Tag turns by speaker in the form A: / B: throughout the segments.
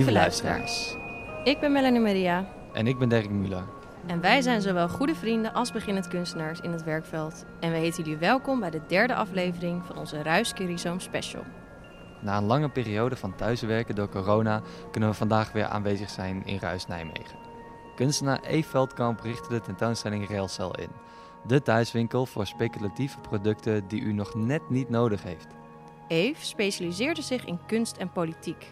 A: Lieve luisteraars, ik ben Melanie Maria
B: En ik ben Dirk Muller.
A: en wij zijn zowel goede vrienden als beginnend kunstenaars in het werkveld. En we heten jullie welkom bij de derde aflevering van onze Ruiskerizoom Special.
B: Na een lange periode van thuiswerken door corona kunnen we vandaag weer aanwezig zijn in Ruis Nijmegen. Kunstenaar Eve Veldkamp richtte de tentoonstelling Railcel in. De thuiswinkel voor speculatieve producten die u nog net niet nodig heeft.
A: Eve specialiseerde zich in kunst en politiek.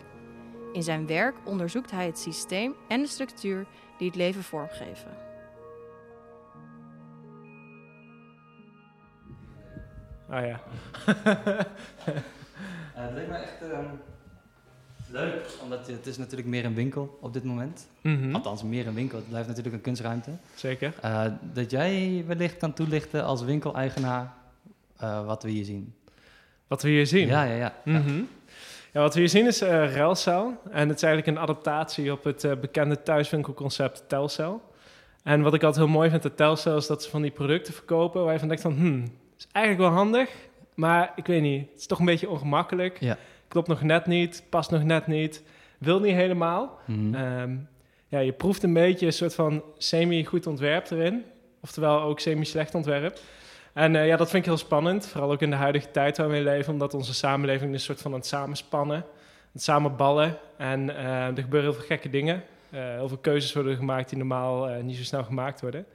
A: In zijn werk onderzoekt hij het systeem en de structuur die het leven vormgeven.
C: Ah ja.
B: het leek me echt leuk, omdat het is natuurlijk meer een winkel op dit moment.
C: Mhm,
B: Althans, meer een winkel. Het blijft natuurlijk een kunstruimte.
C: Zeker.
B: Eh, dat jij wellicht kan toelichten als winkeleigenaar eh, wat we hier zien.
C: Wat we hier zien.
B: Ja, ja, ja. ja.
C: Mhm. Ja, wat we hier zien is eh Ruilcel. En het is eigenlijk een adaptatie op het eh, bekende thuiswinkelconcept Telcel. En wat ik altijd heel mooi vind aan Telcel is dat ze van die producten verkopen waar je van denkt van, hmm, is eigenlijk wel handig, maar ik weet niet, het is toch een beetje ongemakkelijk.
B: Ja.
C: Klopt nog net niet, past nog net niet, wil niet helemaal.
B: Mhm.
C: Ehm, ja, je proeft een beetje een soort van semi-goed ontwerp erin. Oftewel ook semi-slecht ontwerp. En eh, ja, dat vind ik heel spannend. Vooral ook in de huidige tijd waar we in leven. Omdat onze samenleving is een soort van aan het samenspannen. aan Het samenballen. En eh, er gebeuren heel veel gekke dingen. Eh, heel veel keuzes worden gemaakt die normaal niet zo snel gemaakt worden.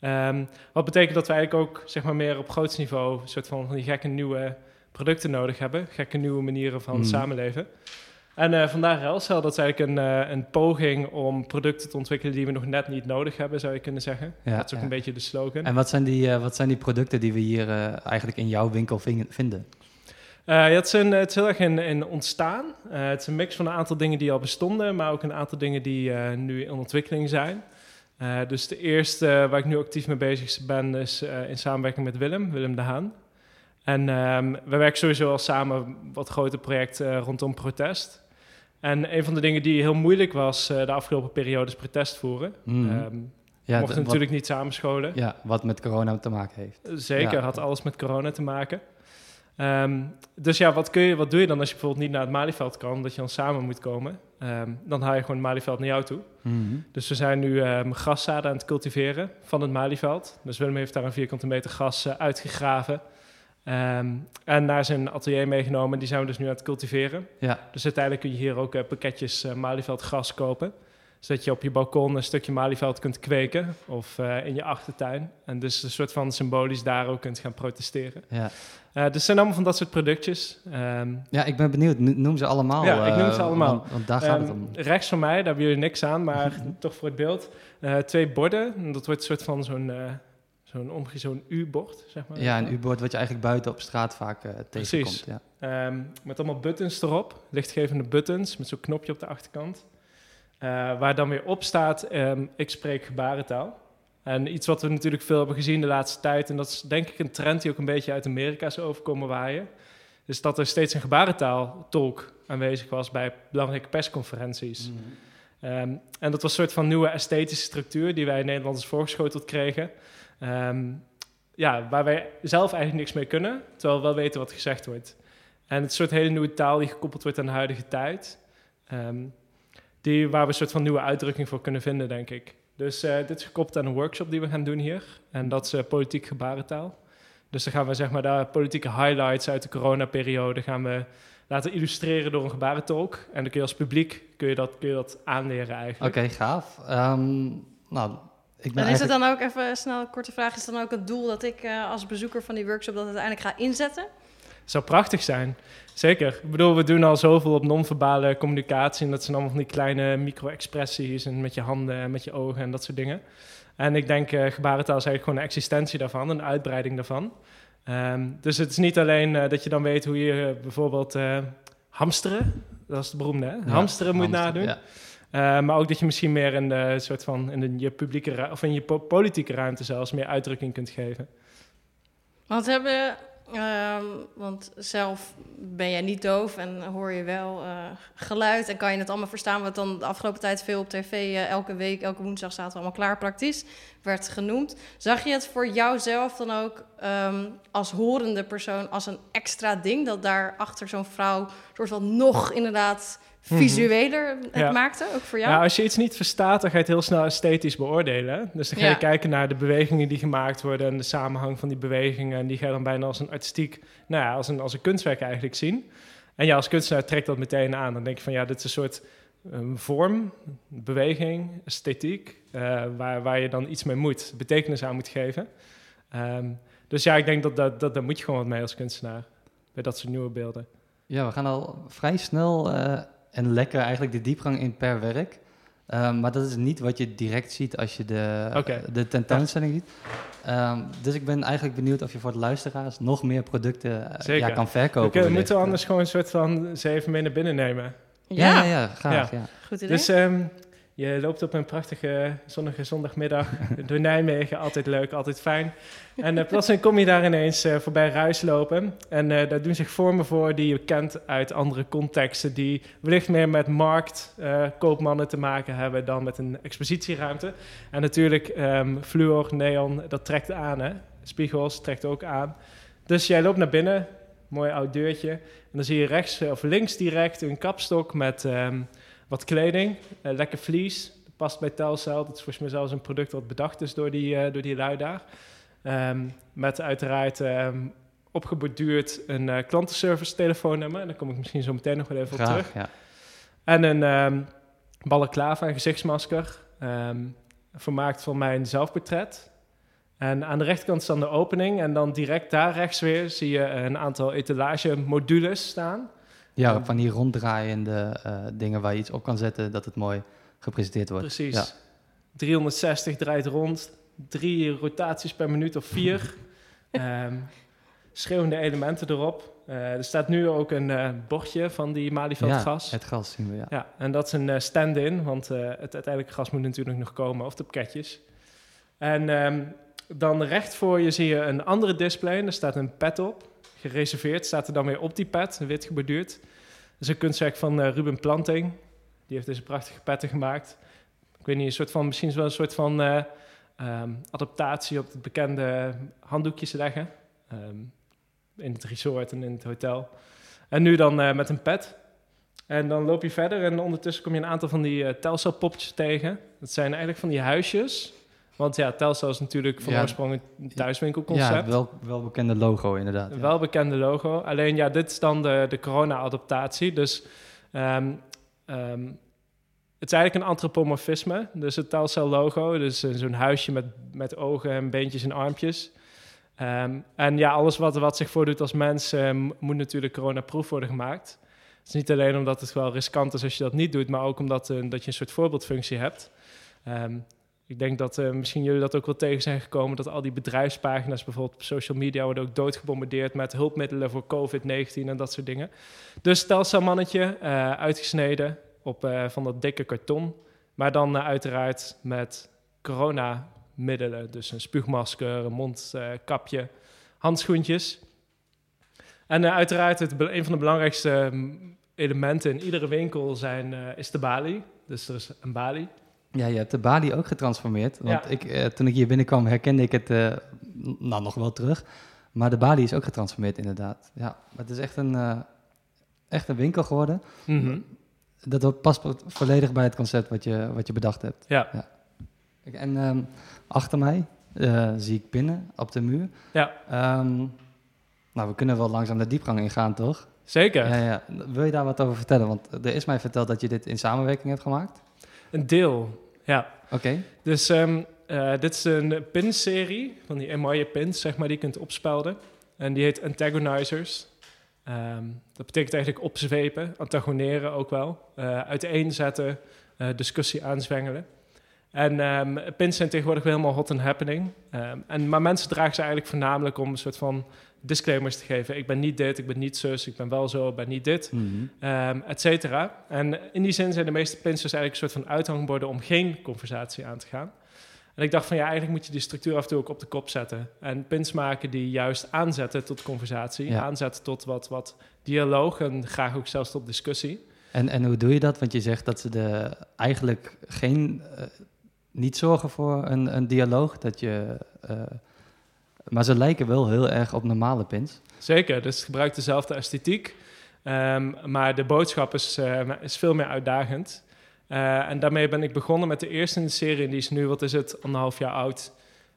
C: Ehm, wat betekent dat we eigenlijk ook zeg maar, meer op groots niveau... een soort van, van die gekke nieuwe producten nodig hebben. Gekke nieuwe manieren van
B: Mhm.
C: samenleven. En eh, vandaar Railcel, dat is eigenlijk een, eh, een poging om producten te ontwikkelen die we nog net niet nodig hebben, zou je kunnen zeggen.
B: Ja,
C: dat is ook
B: ja.
C: een beetje de slogan.
B: En wat zijn, die, eh, wat zijn die producten die we hier eigenlijk in jouw winkel vinden?
C: Ja, het, is een, het is heel erg in, in ontstaan. Het is een mix van een aantal dingen die al bestonden, maar ook een aantal dingen die nu in ontwikkeling zijn. Dus de eerste waar ik nu actief mee bezig ben, is in samenwerking met Willem, Willem de Haan. En ehm, we werken sowieso al samen wat grote projecten rondom protest. En een van de dingen die heel moeilijk was eh, de afgelopen periode is protest voeren.
B: Mhm.
C: Ehm,
B: ja,
C: mochten natuurlijk niet samenscholen.
B: Ja, wat met corona te maken heeft.
C: Zeker,
B: Ja.
C: had alles met corona te maken. Ehm, dus ja, wat, kun je, wat doe je dan als je bijvoorbeeld niet naar het Malieveld kan, dat je dan samen moet komen? Ehm, dan haal je gewoon het Malieveld naar jou toe.
B: Mhm.
C: Dus we zijn nu ehm graszaden aan het cultiveren van het Malieveld. Dus Willem heeft daar een vierkante meter gras eh, uitgegraven. Ehm, en naar zijn atelier meegenomen. Die zijn we dus nu aan het cultiveren.
B: Ja,
C: Dus uiteindelijk kun je hier ook eh, pakketjes eh Malieveld gras kopen. Zodat je op je balkon een stukje Malieveld kunt kweken. Of eh, in je achtertuin. En dus een soort van symbolisch daar ook kunt gaan protesteren.
B: ja.
C: Dus het zijn allemaal van dat soort productjes. Ehm,
B: ja, ik ben benieuwd. No- Noem ze allemaal.
C: Ja, ik noem ze allemaal.
B: Want, want daar gaat het
C: ehm,
B: om.
C: rechts van mij, daar hebben jullie niks aan, maar toch voor het beeld. twee borden. En dat wordt een soort van zo'n zo'n omge- zo'n U-bord, zeg maar.
B: Ja, een U-board wat je eigenlijk buiten op straat vaak eh, tegenkomt. Ja.
C: Ehm, met allemaal buttons erop, lichtgevende buttons, met zo'n knopje op de achterkant. Eh, waar dan weer op staat, ehm, ik spreek gebarentaal. En iets wat we natuurlijk veel hebben gezien de laatste tijd, en dat is denk ik een trend die ook een beetje uit Amerika is overkomen waaien, is dat er steeds een gebarentaaltolk aanwezig was bij belangrijke persconferenties.
B: Mhm.
C: Ehm, en dat was een soort van nieuwe esthetische structuur die wij Nederlanders voorgeschoteld kregen. Ehm, ja, waar wij zelf eigenlijk niks mee kunnen, terwijl we wel weten wat gezegd wordt. En het soort hele nieuwe taal die gekoppeld wordt aan de huidige tijd. Ehm, die, waar we een soort van nieuwe uitdrukking voor kunnen vinden, denk ik. Dus eh, dit is gekoppeld aan een workshop die we gaan doen hier. En dat is eh, politiek gebarentaal. Dus dan gaan we zeg maar de politieke highlights uit de coronaperiode gaan we laten illustreren door een gebarentolk. En dan kun je als publiek kun je dat, kun je dat aanleren eigenlijk.
B: Oké, gaaf. Ehm, nou, ben
A: En is het dan ook, even snel een korte vraag, is het dan ook het doel dat ik eh, als bezoeker van die workshop dat uiteindelijk ga inzetten?
C: zou prachtig zijn. Zeker. Ik bedoel, we doen al zoveel op non-verbale communicatie. En dat zijn allemaal van die kleine micro-expressies. En met je handen en met je ogen en dat soort dingen. En ik denk, eh gebarentaal is eigenlijk gewoon een existentie daarvan, een uitbreiding daarvan. Ehm, dus het is niet alleen eh, dat je dan weet hoe je bijvoorbeeld eh, hamsteren, dat is het beroemde, hè?
B: Ja,
C: hamsteren moet
B: hamster,
C: nadoen.
B: ja.
C: Eh, maar ook dat je misschien meer in de soort van in je publieke of in je po- politieke ruimte zelfs meer uitdrukking kunt geven.
A: Want we hebben, ehm, want zelf ben jij niet doof en hoor je wel eh, geluid en kan je het allemaal verstaan. Wat dan de afgelopen tijd veel op tv, eh, elke week, elke woensdag staat het allemaal klaar praktisch. werd genoemd. Zag je het voor jouzelf dan ook ehm, als horende persoon als een extra ding dat daar achter zo'n vrouw soort van nog inderdaad. Visueler het
C: Ja.
A: maakte, ook voor jou?
C: Ja, als je iets niet verstaat, dan ga je het heel snel esthetisch beoordelen. Dus dan ga je
A: Ja.
C: kijken naar de bewegingen die gemaakt worden en de samenhang van die bewegingen. En die ga je dan bijna als een artistiek, nou ja, als een, als een kunstwerk eigenlijk zien. En ja, als kunstenaar trekt dat meteen aan. Dan denk je van ja, dit is een soort ehm, vorm, beweging, esthetiek, eh, waar, waar je dan iets mee moet, betekenis aan moet geven. Ehm, dus ja, ik denk dat, dat, dat daar moet je gewoon wat mee als kunstenaar, bij dat soort nieuwe beelden.
B: Ja, we gaan al vrij snel eh, en lekker eigenlijk de diepgang in per werk. Ehm, maar dat is niet wat je direct ziet als je de, de tentoonstelling ziet. Ehm, dus ik ben eigenlijk benieuwd of je voor de luisteraars nog meer producten eh,
C: Zeker.
B: ja, kan verkopen.
C: We
B: wellicht.
C: moeten anders gewoon een soort van ze even mee naar binnen nemen.
B: Ja, ja, ja, graag. Ja.
A: goed idee.
C: Dus ehm, je loopt op een prachtige zonnige zondagmiddag door Nijmegen. Altijd leuk, altijd fijn. En uh, plotseling kom je daar ineens eh, voorbij Ruis lopen. En eh, daar doen zich vormen voor die je kent uit andere contexten. Die wellicht meer met marktkoopmannen te maken hebben dan met een expositieruimte. En natuurlijk ehm fluor, neon, dat trekt aan. Hè? Spiegels trekt ook aan. Dus jij loopt naar binnen, mooi oud deurtje. En dan zie je rechts of links direct een kapstok met ehm, wat kleding. eh, lekker vlies. Dat past bij Telcel. Dat is volgens mij zelfs een product wat bedacht is door die, eh, door die lui daar. Ehm, met uiteraard ehm, opgeborduurd een eh, klantenservice telefoonnummer. En daar kom ik misschien zo meteen nog wel even op terug.
B: Ja.
C: En een ehm balaclava, een gezichtsmasker. vermaakt van mijn zelfportret. En aan de rechterkant dan de opening. En dan direct daar rechts weer zie je een aantal etalage-modules staan.
B: Ja, van die ronddraaiende eh, dingen waar je iets op kan zetten, dat het mooi gepresenteerd wordt.
C: Precies.
B: Ja.
C: 360 draait rond. Drie rotaties per minuut of vier. Ehm, schreeuwende elementen erop. Eh, er staat nu ook een eh, bordje van die Malieveld
B: Ja,
C: gas.
B: het gas zien we, ja.
C: Ja, en dat is een stand-in, want het uiteindelijke gas moet natuurlijk nog komen, of de pakketjes. En ehm, dan recht voor je zie je een andere display, er staat een pet op. Gereserveerd staat er dan weer op die pet, wit geborduurd. Dat is een kunstwerk van eh, Ruben Planting. Die heeft deze prachtige petten gemaakt. Ik weet niet, een soort van, misschien wel een soort van eh, ehm, adaptatie op het bekende handdoekjes leggen. Ehm, in het resort en in het hotel. En nu dan eh, met een pet. En dan loop je verder en ondertussen kom je een aantal van die eh Telcel-poppetjes tegen. Dat zijn eigenlijk van die huisjes. Want ja, Telcel is natuurlijk van
B: Ja.
C: oorsprong een thuiswinkelconcept.
B: Ja, wel, wel bekende logo inderdaad. Ja.
C: welbekende logo. Alleen ja, dit is dan de, de corona-adaptatie. Dus ehm, ehm, het is eigenlijk een antropomorfisme. Dus het Telcel-logo. Dus eh, zo'n huisje met, met ogen en beentjes en armpjes. Ehm, en ja, alles wat, wat zich voordoet als mens ehm, moet natuurlijk coronaproof worden gemaakt. Het is niet alleen omdat het wel riskant is als je dat niet doet, maar ook omdat eh, dat je een soort voorbeeldfunctie hebt. Ehm, ik denk dat eh, misschien jullie dat ook wel tegen zijn gekomen, dat al die bedrijfspagina's bijvoorbeeld op social media worden ook doodgebombardeerd met hulpmiddelen voor COVID-19 en dat soort dingen. Dus stelselmannetje, eh uitgesneden op eh, van dat dikke karton, maar dan uiteraard met coronamiddelen, dus een spuugmasker, een mondkapje, handschoentjes. En uiteraard het, een van de belangrijkste mm, elementen in iedere winkel zijn, is de balie. Dus er is een balie.
B: Ja, je hebt de balie ook getransformeerd. Want
C: Ja.
B: ik, eh, toen ik hier binnenkwam herkende ik het eh, nou, nog wel terug. Maar de balie is ook getransformeerd inderdaad. Ja, het is echt een, eh, echt een winkel geworden.
C: Mhm.
B: Dat past volledig bij het concept wat je, wat je bedacht hebt.
C: Ja.
B: Kijk, En ehm, achter mij zie ik binnen op de muur.
C: Ja.
B: Ehm, nou, we kunnen wel langzaam de diepgang ingaan, toch?
C: Zeker.
B: Ja, ja. Wil je daar wat over vertellen? Want er is mij verteld dat je dit in samenwerking hebt gemaakt.
C: Een deel, ja.
B: Oké.
C: Dus ehm, eh, dit is een pinserie van die emaille pins, zeg maar, die je kunt opspelden. En die heet Antagonizers. Ehm, dat betekent eigenlijk opzwepen, antagoneren ook wel. Eh, uiteenzetten, eh, discussie aanzwengelen. En ehm, pins zijn tegenwoordig wel helemaal hot and happening. Ehm, en, maar mensen dragen ze eigenlijk voornamelijk om een soort van disclaimers te geven. Ik ben niet dit, ik ben niet zus, ik ben wel zo, ik ben niet dit ehm et cetera. En in die zin zijn de meeste pins dus eigenlijk een soort van uithangborden om geen conversatie aan te gaan. En ik dacht van ja, eigenlijk moet je die structuur af en toe ook op de kop zetten. En pins maken die juist aanzetten tot conversatie,
B: Ja.
C: aanzetten tot wat, wat dialoog en graag ook zelfs tot discussie.
B: En, en hoe doe je dat? Want je zegt dat ze de, eigenlijk geen, eh, niet zorgen voor een, een dialoog. Dat je, eh, maar ze lijken wel heel erg op normale pins.
C: Zeker, dus het gebruikt dezelfde esthetiek. Ehm, maar de boodschap is, eh, is veel meer uitdagend. Eh, en daarmee ben ik begonnen met de eerste in de serie. Die is nu, wat is het, anderhalf jaar oud.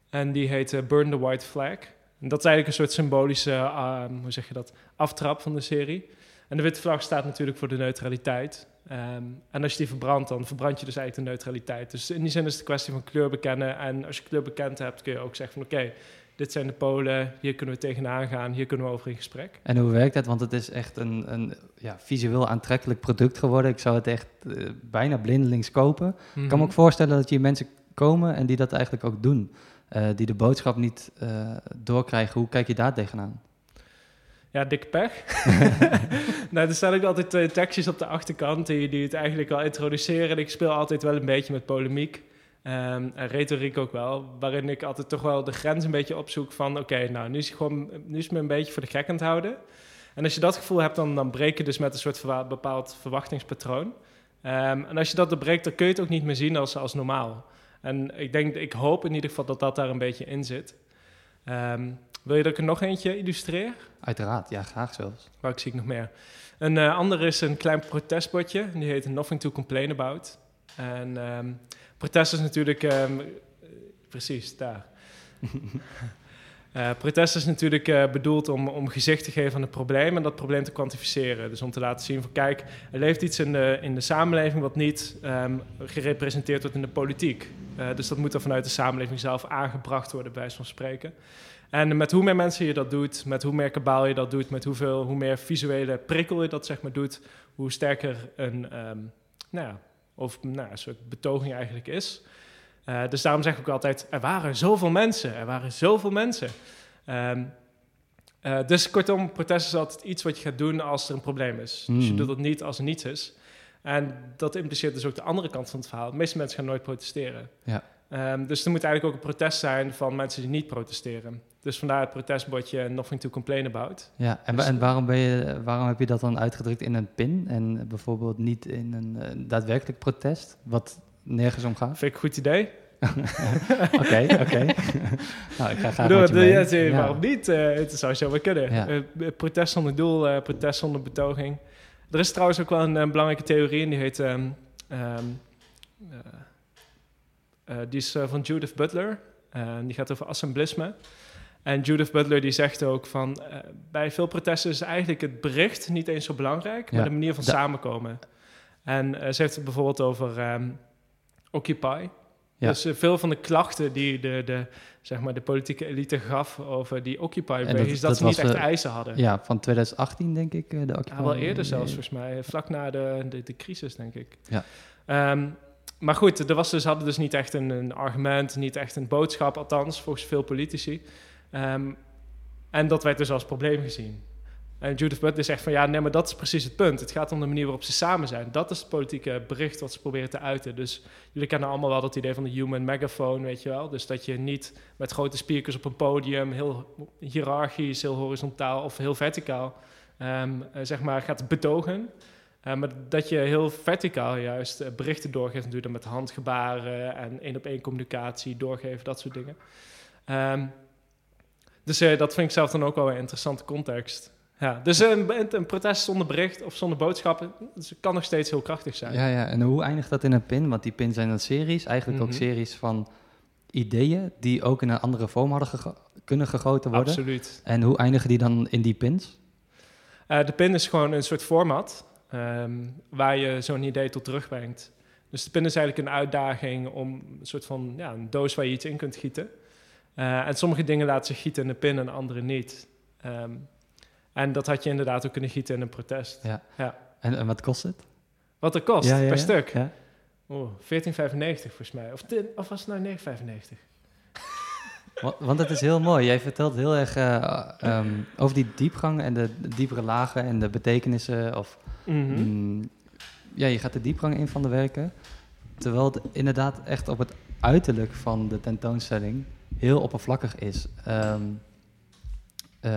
C: En die heet Burn the White Flag. En dat is eigenlijk een soort symbolische, ehm, hoe zeg je dat, aftrap van de serie. En de witte vlag staat natuurlijk voor de neutraliteit. Ehm, en als je die verbrandt, dan verbrand je dus eigenlijk de neutraliteit. Dus in die zin is het een kwestie van kleur bekennen. En als je kleur bekend hebt, kun je ook zeggen van oké, dit zijn de Polen, hier kunnen we tegenaan gaan, hier kunnen we over in gesprek.
B: En hoe werkt dat? Want het is echt een, een ja, visueel aantrekkelijk product geworden. Ik zou het echt uh, bijna blindelings kopen. Ik kan me
C: Mhm.
B: ook voorstellen dat hier mensen komen en die dat eigenlijk ook doen. Uh, die de boodschap niet uh, doorkrijgen. Hoe kijk je daar tegenaan?
C: Ja, dikke pech. nou, er staan ook altijd twee tekstjes op de achterkant die, die het eigenlijk al introduceren. En ik speel altijd wel een beetje met polemiek. Um, en retoriek ook wel, waarin ik altijd toch wel de grens een beetje opzoek van... oké, okay, nou, nu is, gewoon, nu is me een beetje voor de gek aan het houden. En als je dat gevoel hebt, dan, dan breek je dus met een soort verwa bepaald verwachtingspatroon. Um, en als je dat doorbreekt, dan kun je het ook niet meer zien als, als normaal. En ik denk, ik hoop in ieder geval dat dat daar een beetje in zit. Um, wil je dat ik er nog eentje illustreer?
B: Uiteraard, ja, graag zelfs.
C: Waar zie ik nog meer? Een uh, andere is een klein protestbordje. Die heet Nothing to Complain About. En um, protest is natuurlijk... Um, precies, daar. uh, protest is natuurlijk uh, bedoeld om, om gezicht te geven aan het probleem... en dat probleem te kwantificeren. Dus om te laten zien van... kijk, er leeft iets in de, in de samenleving... wat niet um, gerepresenteerd wordt in de politiek. Uh, dus dat moet er vanuit de samenleving zelf aangebracht worden... bij wijze van spreken. En met hoe meer mensen je dat doet, met hoe meer kabaal je dat doet, met hoeveel, hoe meer visuele prikkel je dat zeg maar doet, hoe sterker een, um, nou ja, of, nou, een soort betoging eigenlijk is. Uh, dus daarom zeg ik ook altijd, er waren zoveel mensen, er waren zoveel mensen. Um, uh, dus kortom, protest is altijd iets wat je gaat doen als er een probleem is. Mm. Dus je doet het niet als er niets is. En dat impliceert dus ook de andere kant van het verhaal. De meeste mensen gaan nooit protesteren.
B: Ja.
C: Um, dus er moet eigenlijk ook een protest zijn van mensen die niet protesteren. Dus vandaar het protestbordje Nothing to Complain About.
B: Ja, en,
C: dus,
B: en waarom, ben je, waarom heb je dat dan uitgedrukt in een pin en bijvoorbeeld niet in een uh, daadwerkelijk protest, wat nergens om gaat?
C: Vind ik een goed idee.
B: Oké, oké. nou, ik ga graag
C: Bedoel,
B: met je mee.
C: Ja. Waarom niet? Uh, het zou zo wel kunnen.
B: Ja.
C: Uh, protest zonder doel, uh, protest zonder betoging. Er is trouwens ook wel een, een belangrijke theorie en die heet... Um, um, uh, die is van Judith Butler. Die gaat over assemblisme. En Judith Butler die zegt ook van... uh, bij veel protesten is eigenlijk het bericht niet eens zo belangrijk... maar
B: Ja.
C: de manier van samenkomen. En uh, ze heeft het bijvoorbeeld over um, Occupy.
B: Ja.
C: Dus uh, veel van de klachten die de, de, zeg maar de politieke elite gaf... over die Occupy-beweging... is dat,
B: dat
C: ze niet echt eisen hadden.
B: Ja, van 2018 denk ik. eh, de
C: Ja,
B: Occupy.
C: wel eerder zelfs, volgens mij. Vlak na de, de, de crisis, denk ik.
B: Ja.
C: Ehm, maar goed, er was dus, hadden dus niet echt een, een argument, niet echt een boodschap, althans, volgens veel politici. Ehm, en dat werd dus als probleem gezien. En Judith Butler zegt van ja, nee, maar dat is precies het punt. Het gaat om de manier waarop ze samen zijn. Dat is het politieke bericht wat ze proberen te uiten. Dus jullie kennen allemaal wel dat idee van de human megaphone, weet je wel. Dus dat je niet met grote speakers op een podium, heel hiërarchisch, heel horizontaal of heel verticaal, um, uh, zeg maar, gaat betogen. Uh, maar dat je heel verticaal juist uh, berichten doorgeeft, dat met handgebaren en één op één communicatie doorgeven, dat soort dingen. Um, dus uh, dat vind ik zelf dan ook wel een interessante context. Ja, dus een, een, protest zonder bericht of zonder boodschappen dus kan nog steeds heel krachtig zijn.
B: Ja, ja, en hoe eindigt dat in een pin? Want die pins zijn dan series, eigenlijk
C: Mhm.
B: ook series van ideeën die ook in een andere vorm hadden gego- kunnen gegoten worden.
C: Absoluut.
B: En hoe eindigen die dan in die pins?
C: Uh, de pin is gewoon een soort format um, waar je zo'n idee tot terugbrengt. Dus de pin is eigenlijk een uitdaging om een soort van ja, een doos waar je iets in kunt gieten. Uh, en sommige dingen laten zich gieten in de pin en andere niet. Um, en dat had je inderdaad ook kunnen gieten in een protest.
B: Ja.
C: ja.
B: En, en wat kost het?
C: Wat het kost
B: Ja, ja,
C: per stuk?
B: Ja.
C: Oh, 14,95 volgens mij. Of, ten- of was het nou 9,95?
B: Wa- Want het is heel mooi. Jij vertelt heel erg eh, ehm, over die diepgang en de, de diepere lagen en de betekenissen. Of,
C: Mhm.
B: mm, ja, je gaat de diepgang in van de werken. Terwijl het inderdaad echt op het uiterlijk van de tentoonstelling heel oppervlakkig is. Ehm, eh,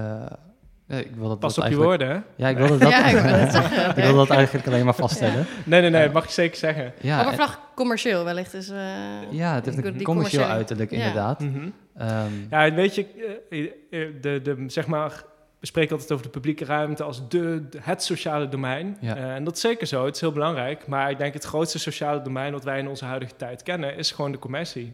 B: Ja, ik wil dat,
C: Pas
B: dat
C: op je woorden, hè?
B: Ja, ik wilde dat,
A: Ja, ik wil
B: ik dat eigenlijk alleen maar vaststellen.
C: Nee, nee, nee, mag je zeker zeggen.
B: Ja,
A: Oppervlaag commercieel wellicht. Dus, eh,
B: ja, het heeft een commercieel
A: commerciële-
B: uiterlijk,
A: ja.
B: inderdaad.
C: Mhm.
B: Ehm,
C: Ja, weet je, eh, eh, de, de, zeg maar, we spreken altijd over de publieke ruimte als de, het sociale domein.
B: Ja.
C: Eh, en dat is zeker zo, het is heel belangrijk. Maar ik denk het grootste sociale domein wat wij in onze huidige tijd kennen, is gewoon de commercie.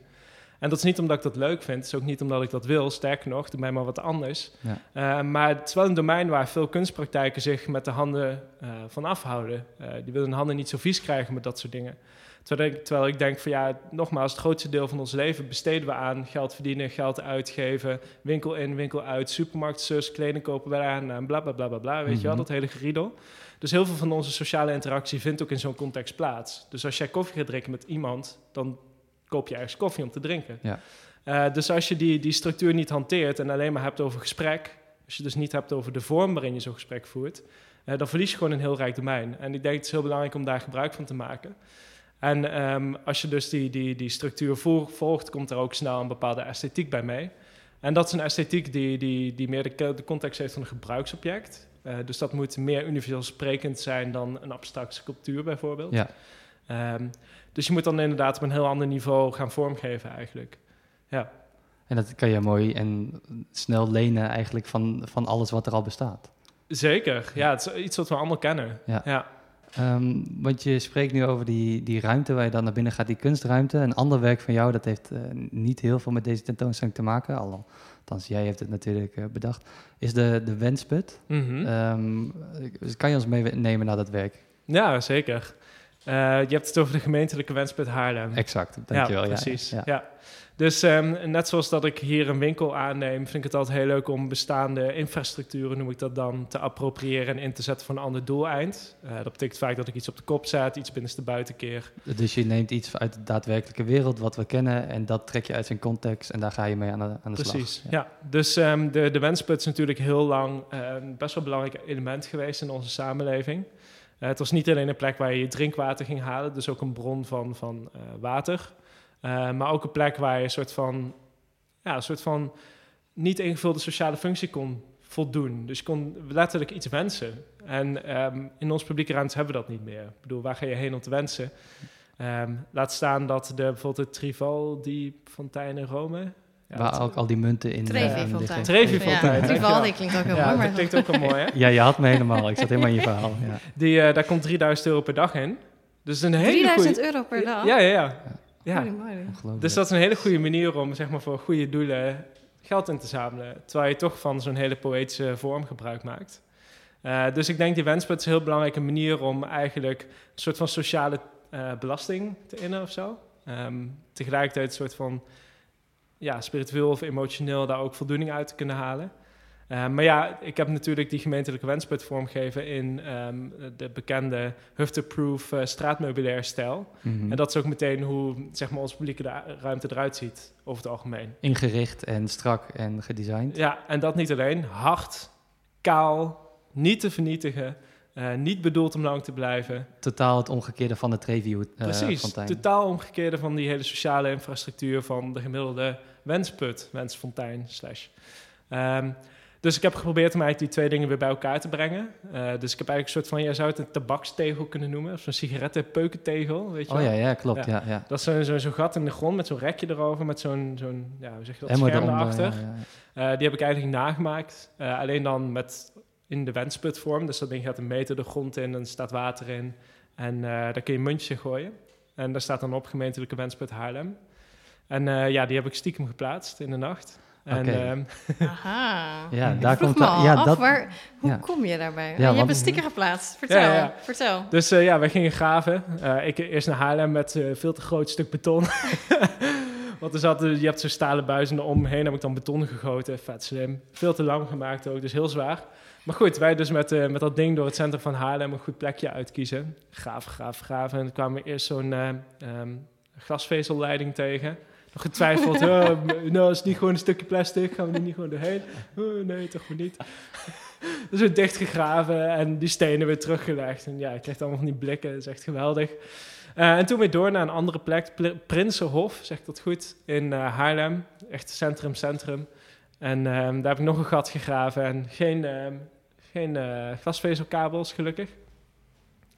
C: En dat is niet omdat ik dat leuk vind, het is ook niet omdat ik dat wil. Sterker nog, doe mij maar wat anders.
B: Ja.
C: Eh, maar het is wel een domein waar veel kunstpraktijken zich met de handen eh, van afhouden. Eh, die willen hun handen niet zo vies krijgen met dat soort dingen. Terwijl ik, terwijl ik denk van ja, nogmaals, het grootste deel van ons leven besteden we aan geld verdienen, geld uitgeven, winkel in, winkel uit, supermarkt, zus, kleding kopen bij aan en bla bla bla bla bla, weet je wel,
B: Mhm.
C: dat hele geriedel. Dus heel veel van onze sociale interactie vindt ook in zo'n context plaats. Dus als jij koffie gaat drinken met iemand, dan koop je ergens koffie om te drinken.
B: Ja.
C: Eh, dus als je die, die structuur niet hanteert en alleen maar hebt over gesprek, als je dus niet hebt over de vorm waarin je zo'n gesprek voert, eh, dan verlies je gewoon een heel rijk domein. En ik denk het is heel belangrijk om daar gebruik van te maken. En ehm, als je dus die, die, die structuur vol- volgt, komt er ook snel een bepaalde esthetiek bij mee. En dat is een esthetiek die, die, die meer de context heeft van een gebruiksobject. Eh, dus dat moet meer universeel sprekend zijn dan een abstracte sculptuur bijvoorbeeld.
B: Ja.
C: Ehm, dus je moet dan inderdaad op een heel ander niveau gaan vormgeven eigenlijk. Ja,
B: en dat kan je mooi en snel lenen eigenlijk van, van alles wat er al bestaat.
C: zeker. Ja, het is iets wat we allemaal kennen.
B: Ja.
C: ja.
B: Ehm, want je spreekt nu over die, die ruimte waar je dan naar binnen gaat, die kunstruimte. Een ander werk van jou, dat heeft eh, niet heel veel met deze tentoonstelling te maken. Al- Althans, jij hebt het natuurlijk eh, bedacht. Is de, de wensput. Dus kan je ons meenemen naar dat werk?
C: Ja, zeker. Eh, je hebt het over de gemeentelijke wensput Haarlem.
B: Exact, dankjewel.
C: Ja, precies.
B: Ja,
C: Ja. Dus ehm, net zoals dat ik hier een winkel aanneem, vind ik het altijd heel leuk om bestaande infrastructuren, noem ik dat dan, te appropriëren en in te zetten voor een ander doeleind. Eh, dat betekent vaak dat ik iets op de kop zet, iets binnenste buitenkeer.
B: Dus je neemt iets uit de daadwerkelijke wereld, wat we kennen, en dat trek je uit zijn context en daar ga je mee aan de, aan de
C: Precies,
B: slag.
C: ja. Dus ehm, de, de wensput is natuurlijk heel lang eh, best wel een belangrijk element geweest in onze samenleving. Eh, het was niet alleen een plek waar je drinkwater ging halen, dus ook een bron van, van eh, water. Eh, maar ook een plek waar je een soort van, ja, een soort van niet ingevulde sociale functie kon voldoen. Dus je kon letterlijk iets wensen. En ehm, in onze publieke ruimte hebben we dat niet meer. Ik bedoel, waar ga je heen om te wensen? Ehm, laat staan dat de, bijvoorbeeld de Trivaldi-fontein in Rome... ja,
B: Waar ook al die munten in eh,
A: Trevi-fontein.
B: liggen.
C: Trevi-fontein,
A: Ja. Trivaldi klinkt ook heel
C: ja,
A: mooi.
C: dat klinkt ook wel mooi, hè?
B: Ja, je had me helemaal. Ik zat helemaal in je verhaal. Ja.
C: Die, eh, daar komt 3000 euro per dag in. Dus een hele
A: 3000
C: goede...
A: euro per dag?
C: Ja, ja, ja. ja.
A: Mooi.
C: Dus dat is een hele goede manier om zeg maar, voor goede doelen geld in te zamelen. Terwijl je toch van zo'n hele poëtische vorm gebruik maakt. Eh, dus ik denk die wensput is een heel belangrijke manier om eigenlijk een soort van sociale eh, belasting te innen of zo. Ehm, tegelijkertijd een soort van ja, spiritueel of emotioneel daar ook voldoening uit te kunnen halen. Eh, maar ja, ik heb natuurlijk die gemeentelijke wensput vormgegeven in ehm, de bekende Hufter-proof eh, straatmeubilair stijl.
B: Mhm.
C: En dat is ook meteen hoe zeg maar, onze publieke ruimte eruit ziet over het algemeen.
B: Ingericht en strak en gedesigned.
C: Ja, en dat niet alleen. Hard, kaal, niet te vernietigen, eh, niet bedoeld om lang te blijven.
B: Totaal het omgekeerde van de Trevi eh,
C: Precies,
B: fontein.
C: totaal omgekeerde van die hele sociale infrastructuur van de gemiddelde wensput, wensfontein, slash. Ehm, dus ik heb geprobeerd om eigenlijk die twee dingen weer bij elkaar te brengen. Eh, dus ik heb eigenlijk een soort van, jij zou het een tabakstegel kunnen noemen, of zo'n sigarettenpeukentegel, weet je
B: Oh
C: wel.
B: ja, ja, klopt. Ja. Ja,
C: Dat is zo'n gat in de grond met zo'n rekje erover, met zo'n, zo'n ja, hoe zeg je dat, scherm erachter.
B: ja,
C: die heb ik eigenlijk nagemaakt. Alleen dan met in de wensputvorm. Dus dat ding gaat een meter de grond in en staat water in. En eh, daar kun je muntjes in gooien. En daar staat dan op gemeentelijke wensput Haarlem. En eh, ja, die heb ik stiekem geplaatst in de nacht. En ehm,
A: Aha.
B: Ja,
A: Ik
B: daar
A: vroeg
B: komt
A: me al
B: ja,
A: af,
B: dat,
A: waar, hoe
B: ja.
A: kom je daarbij?
B: Ja,
A: je hebt een sticker geplaatst. Vertel,
C: Ja, ja.
A: vertel.
C: dus eh, ja, wij gingen graven. Eh, ik eerst naar Haarlem met eh, veel te groot stuk beton. Want er zat, eh, je hebt zo'n stalen buis en omheen heb ik dan beton gegoten. Vet slim. Veel te lang gemaakt ook, dus heel zwaar. Maar goed, wij dus met, eh, met dat ding door het centrum van Haarlem een goed plekje uitkiezen. Graven, graven, graven. En dan kwamen we eerst zo'n glasvezelleiding tegen. Nog getwijfeld, oh, nou is het niet gewoon een stukje plastic, gaan we er niet gewoon doorheen? Oh, nee, toch maar niet. dus we dicht gegraven en die stenen weer teruggelegd. En ja, ik kreeg allemaal van die blikken, dat is echt geweldig. Eh, en toen weer door naar een andere plek, Pl- Prinsenhof, zeg ik dat goed, in eh, Haarlem. Echt centrum, centrum. En ehm, daar heb ik nog een gat gegraven en geen, ehm, geen eh, glasvezelkabels, gelukkig.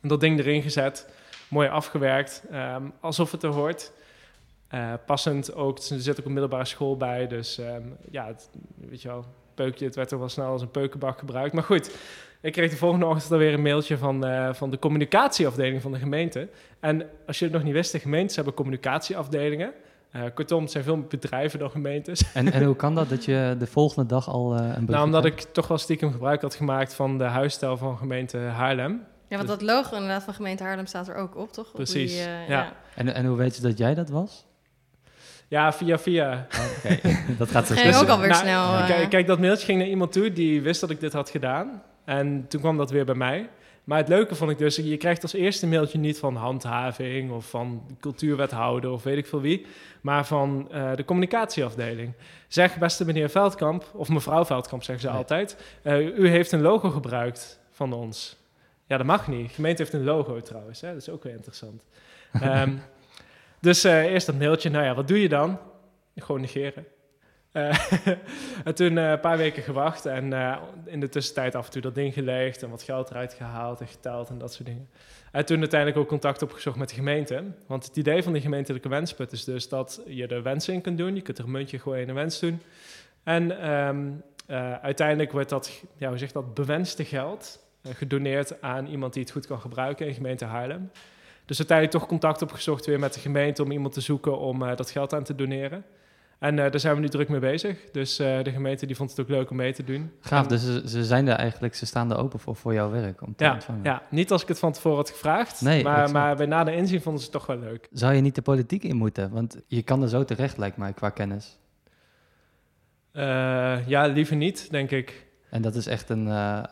C: En dat ding erin gezet, mooi afgewerkt, ehm, alsof het er hoort. Passend ook, er zit ook een middelbare school bij, dus ja, het, weet je wel, peukje, het werd toch wel snel als een peukenbak gebruikt. Maar goed, ik kreeg de volgende ochtend alweer een mailtje van, eh, van de communicatieafdeling van de gemeente. En als je het nog niet wist, de gemeentes hebben communicatieafdelingen. Uh, kortom, het zijn veel bedrijven dan gemeentes.
B: En, en hoe kan dat, dat je de volgende dag al uh, een bericht
C: Nou, omdat ik toch wel stiekem gebruik had gemaakt van de huisstijl van gemeente Haarlem.
A: Ja, want dat logo inderdaad van gemeente Haarlem staat er ook op, toch? Op
C: Precies,
A: die, uh,
C: ja.
B: En, en hoe weet je dat jij dat was?
C: Ja, via via.
B: Oh, Oké, dat gaat zo
A: Ging
B: snel.
A: ook alweer
C: Nou,
A: snel. eh.
C: Kijk, kijk, dat mailtje ging naar iemand toe die wist dat ik dit had gedaan. En toen kwam dat weer bij mij. Maar het leuke vond ik dus, je krijgt als eerste mailtje niet van handhaving of van cultuurwethouder of weet ik veel wie, maar van eh, de communicatieafdeling. Zeg, beste meneer Veldkamp, of mevrouw Veldkamp zeggen ze
B: Nee.
C: altijd, eh, u heeft een logo gebruikt van ons. Ja, dat mag niet. De gemeente heeft een logo trouwens, hè? dat is ook weer interessant. Ehm, dus eh, eerst dat mailtje, nou ja, wat doe je dan? Gewoon negeren. Eh, en toen eh, een paar weken gewacht en eh, in de tussentijd af en toe dat ding geleegd en wat geld eruit gehaald en geteld en dat soort dingen. En toen uiteindelijk ook contact opgezocht met de gemeente. Want het idee van die gemeentelijke wensput is dus dat je er wensen in kunt doen. Je kunt er een muntje gooien en een wens doen. En ehm, eh, uiteindelijk wordt dat, ja, hoe zeg dat, bewenste geld gedoneerd aan iemand die het goed kan gebruiken in gemeente Haarlem. Dus uiteindelijk toch contact opgezocht weer met de gemeente om iemand te zoeken om dat geld aan te doneren. En eh, daar zijn we nu druk mee bezig. Dus eh, de gemeente die vond het ook leuk om mee te doen.
B: Gaaf,
C: En-
B: dus ze, ze zijn er eigenlijk, ze staan er open voor, voor jouw werk om te
C: ja,
B: ontvangen.
C: ja, niet als ik het van tevoren had gevraagd.
B: Nee,
C: maar, maar bij nader inzien vonden ze het toch wel leuk.
B: Zou je niet de politiek in moeten? Want je kan er zo terecht, lijkt mij, qua kennis.
C: Eh, ja, liever niet, denk ik.
B: En dat is echt een, eh,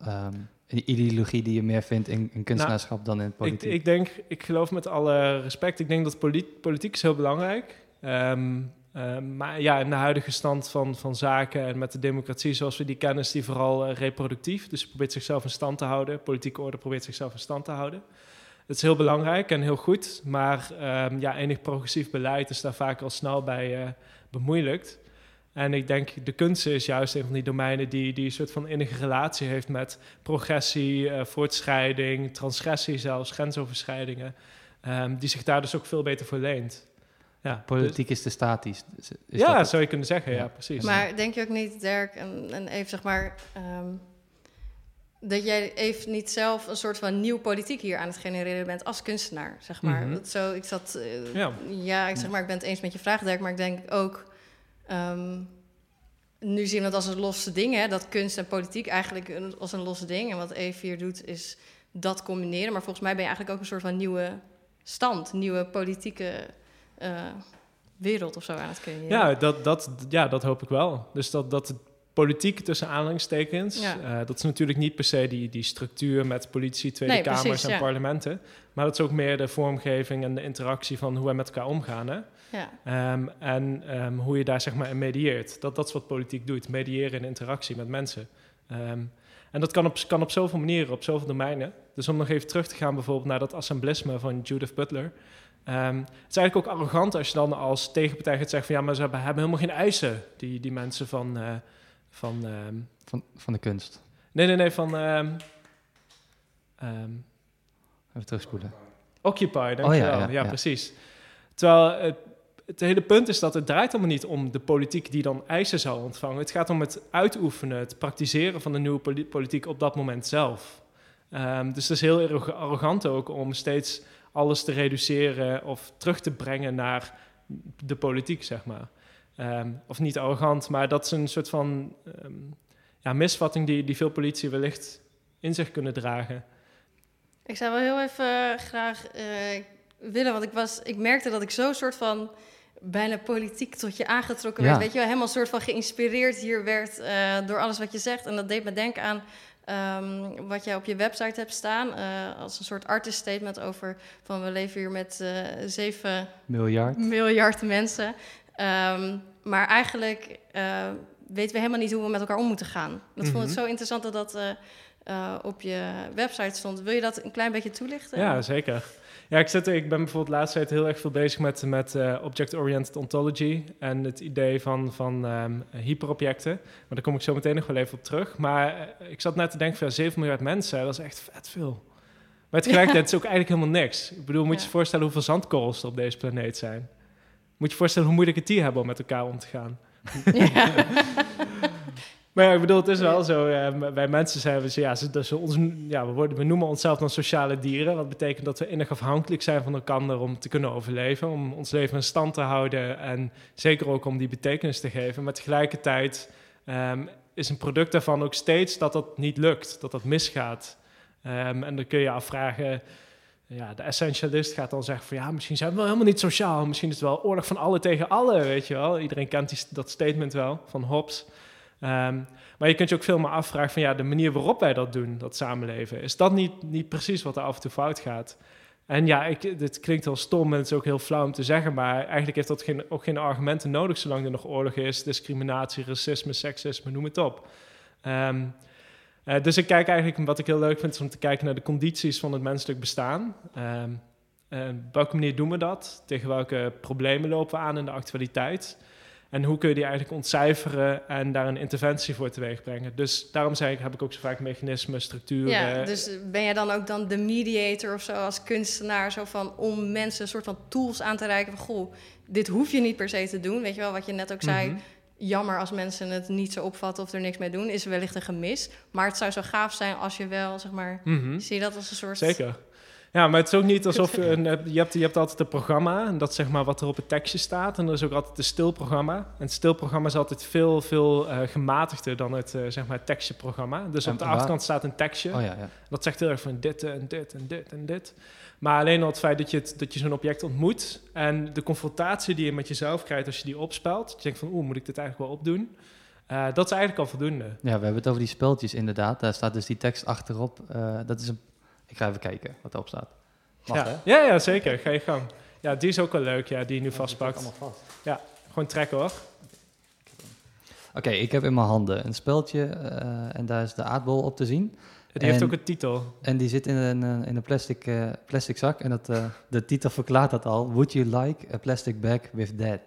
B: ehm, een ideologie die je meer vindt in, in kunstenaarschap dan in
C: Ik,
B: politiek.
C: ik denk, ik geloof met alle respect, ik denk dat polit- politiek is heel belangrijk. Ehm, ehm, maar ja, in de huidige stand van, van zaken en met de democratie zoals we die kennen, is die vooral eh, reproductief. Dus probeert zichzelf in stand te houden. Politieke orde probeert zichzelf in stand te houden. Dat is heel belangrijk en heel goed. Maar ehm, ja, enig progressief beleid is daar vaak al snel bij eh, bemoeilijkt. En ik denk, de kunst is juist een van die domeinen die, die een soort van innige relatie heeft met progressie, eh, voortschrijding, transgressie zelfs, grensoverschrijdingen. ehm, die zich daar dus ook veel beter voor leent. Ja,
B: Politiek is te statisch. Dus
C: dus-
B: is
C: ja,
B: dat-
C: zou je kunnen zeggen, ja,
B: Ja.
C: precies.
A: Maar denk je ook niet, Dirk, en, en even zeg maar, ehm, dat jij even niet zelf een soort van nieuw politiek hier aan het genereren bent als kunstenaar, zeg maar.
C: Mhm.
A: Dat zo, ik zat, eh,
C: Ja.
A: ja. ik zeg maar, ik ben het eens met je vraag, Dirk, maar ik denk ook, ehm, nu zien we het als een losse ding, hè, dat kunst en politiek eigenlijk een- als een losse ding. En wat Eve hier doet, is dat combineren. Maar volgens mij ben je eigenlijk ook een soort van nieuwe stand, nieuwe politieke wereld of zo aan het creëren.
C: Ja, dat, dat, ja, dat hoop ik wel. Dus dat, dat politiek tussen aanhalingstekens,
A: Ja.
C: eh, dat is natuurlijk niet per se die, die structuur met politie, Tweede
A: Nee,
C: Kamers
A: precies,
C: en
A: ja.
C: parlementen. Maar dat is ook meer de vormgeving en de interactie van hoe wij met elkaar omgaan. Hè?
A: ja.
C: Ehm, en ehm, hoe je daar zeg maar in medieert. Dat, dat is wat politiek doet, mediëren in interactie met mensen. Ehm, en dat kan op, kan op zoveel manieren, op zoveel domeinen. Dus om nog even terug te gaan bijvoorbeeld naar dat assemblisme van Judith Butler. Ehm, het is eigenlijk ook arrogant als je dan als tegenpartij gaat zeggen van... ja, maar ze hebben, hebben helemaal geen eisen, die, die mensen van... eh, van ehm,
B: Van, van de kunst.
C: nee, nee, nee, van... ehm,
B: Even terugspoelen.
C: Occupy, dankjewel.
B: ja,
C: ja,
B: ja, ja.
C: precies. Terwijl het, het hele punt is dat het draait allemaal niet om de politiek die dan eisen zou ontvangen. Het gaat om het uitoefenen, het praktiseren van de nieuwe poli- politiek op dat moment zelf. Dus het is heel erg arrogant ook om steeds alles te reduceren of terug te brengen naar de politiek, zeg maar. Ehm, of niet arrogant, maar dat is een soort van ehm, ja, misvatting die, die veel politie wellicht in zich kunnen dragen.
A: Ik zou wel heel even eh, graag eh, willen, want ik, was, ik merkte dat ik zo soort van bijna politiek tot je aangetrokken
B: Ja.
A: werd. Weet je wel, helemaal soort van geïnspireerd hier werd eh, door alles wat je zegt. En dat deed me denken aan ehm, wat jij op je website hebt staan. eh, als een soort artist statement over van we leven hier met eh, zeven
B: Miljard.
A: miljard mensen. Ehm, maar eigenlijk eh, weten we helemaal niet hoe we met elkaar om moeten gaan. Dat vond ik
C: Mhm.
A: zo interessant dat dat eh, eh, op je website stond. Wil je dat een klein beetje toelichten?
C: Ja, zeker. Ja, ik, zit, ik ben bijvoorbeeld de laatste tijd heel erg veel bezig met, met uh, object-oriented ontology en het idee van, van um, hyperobjecten. Maar daar kom ik zo meteen nog wel even op terug. Maar uh, ik zat net te denken van ja, 7 miljard mensen, dat is echt vet veel. Maar tegelijkertijd is het ook eigenlijk helemaal niks. Ik bedoel, moet je ja. je voorstellen hoeveel zandkorrels er op deze planeet zijn. Moet je je voorstellen hoe moeilijk het die hebben om met elkaar om te gaan. Ja. Maar ja, ik bedoel, het is wel zo. Uh, wij mensen zijn we, ja, dus ons, ja we, worden, we noemen onszelf dan sociale dieren. Wat betekent dat we innig afhankelijk zijn van elkaar om te kunnen overleven. Om ons leven in stand te houden. En zeker ook om die betekenis te geven. Maar tegelijkertijd um, is een product daarvan ook steeds dat dat niet lukt. Dat dat misgaat. Um, en dan kun je afvragen. Ja, de essentialist gaat dan zeggen van ja, misschien zijn we wel helemaal niet sociaal. Misschien is het wel oorlog van alle tegen alle, weet je wel. Iedereen kent die, dat statement wel van Hobbes. Um, maar je kunt je ook veel meer afvragen van ja, de manier waarop wij dat doen, dat samenleven, is dat niet, niet precies wat er af en toe fout gaat? En ja, ik, dit klinkt heel stom en het is ook heel flauw om te zeggen, maar eigenlijk heeft dat geen, ook geen argumenten nodig zolang er nog oorlog is, discriminatie, racisme, seksisme, noem het op. Um, uh, dus ik kijk eigenlijk, wat ik heel leuk vind, is om te kijken naar de condities van het menselijk bestaan. Um, uh, op welke manier doen we dat? Tegen welke problemen lopen we aan in de actualiteit? En hoe kun je die eigenlijk ontcijferen en daar een interventie voor teweeg brengen? Dus daarom zei ik, heb ik ook zo vaak mechanismen, structuren.
A: Ja, dus ben jij dan ook dan de mediator of zo als kunstenaar, zo van om mensen een soort van tools aan te reiken van goh, dit hoef je niet per se te doen. Weet je wel, wat je net ook zei.
C: Mhm.
A: Jammer als mensen het niet zo opvatten of er niks mee doen, is wellicht een gemis. Maar het zou zo gaaf zijn als je wel, zeg maar,
C: Mhm.
A: zie je dat als een soort.
C: Zeker. Ja, maar het is ook niet alsof je, een, eh, je, hebt, je hebt altijd een programma en dat zeg maar wat er op het tekstje staat. En er is ook altijd een stilprogramma. En het stilprogramma is altijd veel, veel uh, gematigder dan het, uh, zeg maar, tekstjeprogramma. Dus
B: En
C: op de achterkant staat een tekstje.
B: Oh ja, ja.
C: Dat zegt heel erg van dit en dit en dit en dit. Maar alleen al het feit dat je, het, dat je zo'n object ontmoet en de confrontatie die je met jezelf krijgt als je die opspelt. Dat je denkt van, oeh, moet ik dit eigenlijk wel opdoen? Eh, dat is eigenlijk al voldoende.
B: Ja, we hebben het over die speltjes inderdaad. Daar staat dus die tekst achterop. Eh, dat is een... Ik ga even kijken wat erop staat. Mag,
C: ja.
B: hè?
C: ja, ja, zeker. Ga je gang. Ja, die is ook wel leuk, ja, die je nu
B: Ja,
C: vastpakt.
B: vast.
C: Gewoon trekken hoor.
B: Oké, ik heb in mijn handen een speltje eh, en daar is de aardbol op te zien.
C: Die heeft ook een titel.
B: En die zit in een, eh, in een plastic, eh, plastic zak. En dat, de titel verklaart dat al. Would you like a plastic bag with that?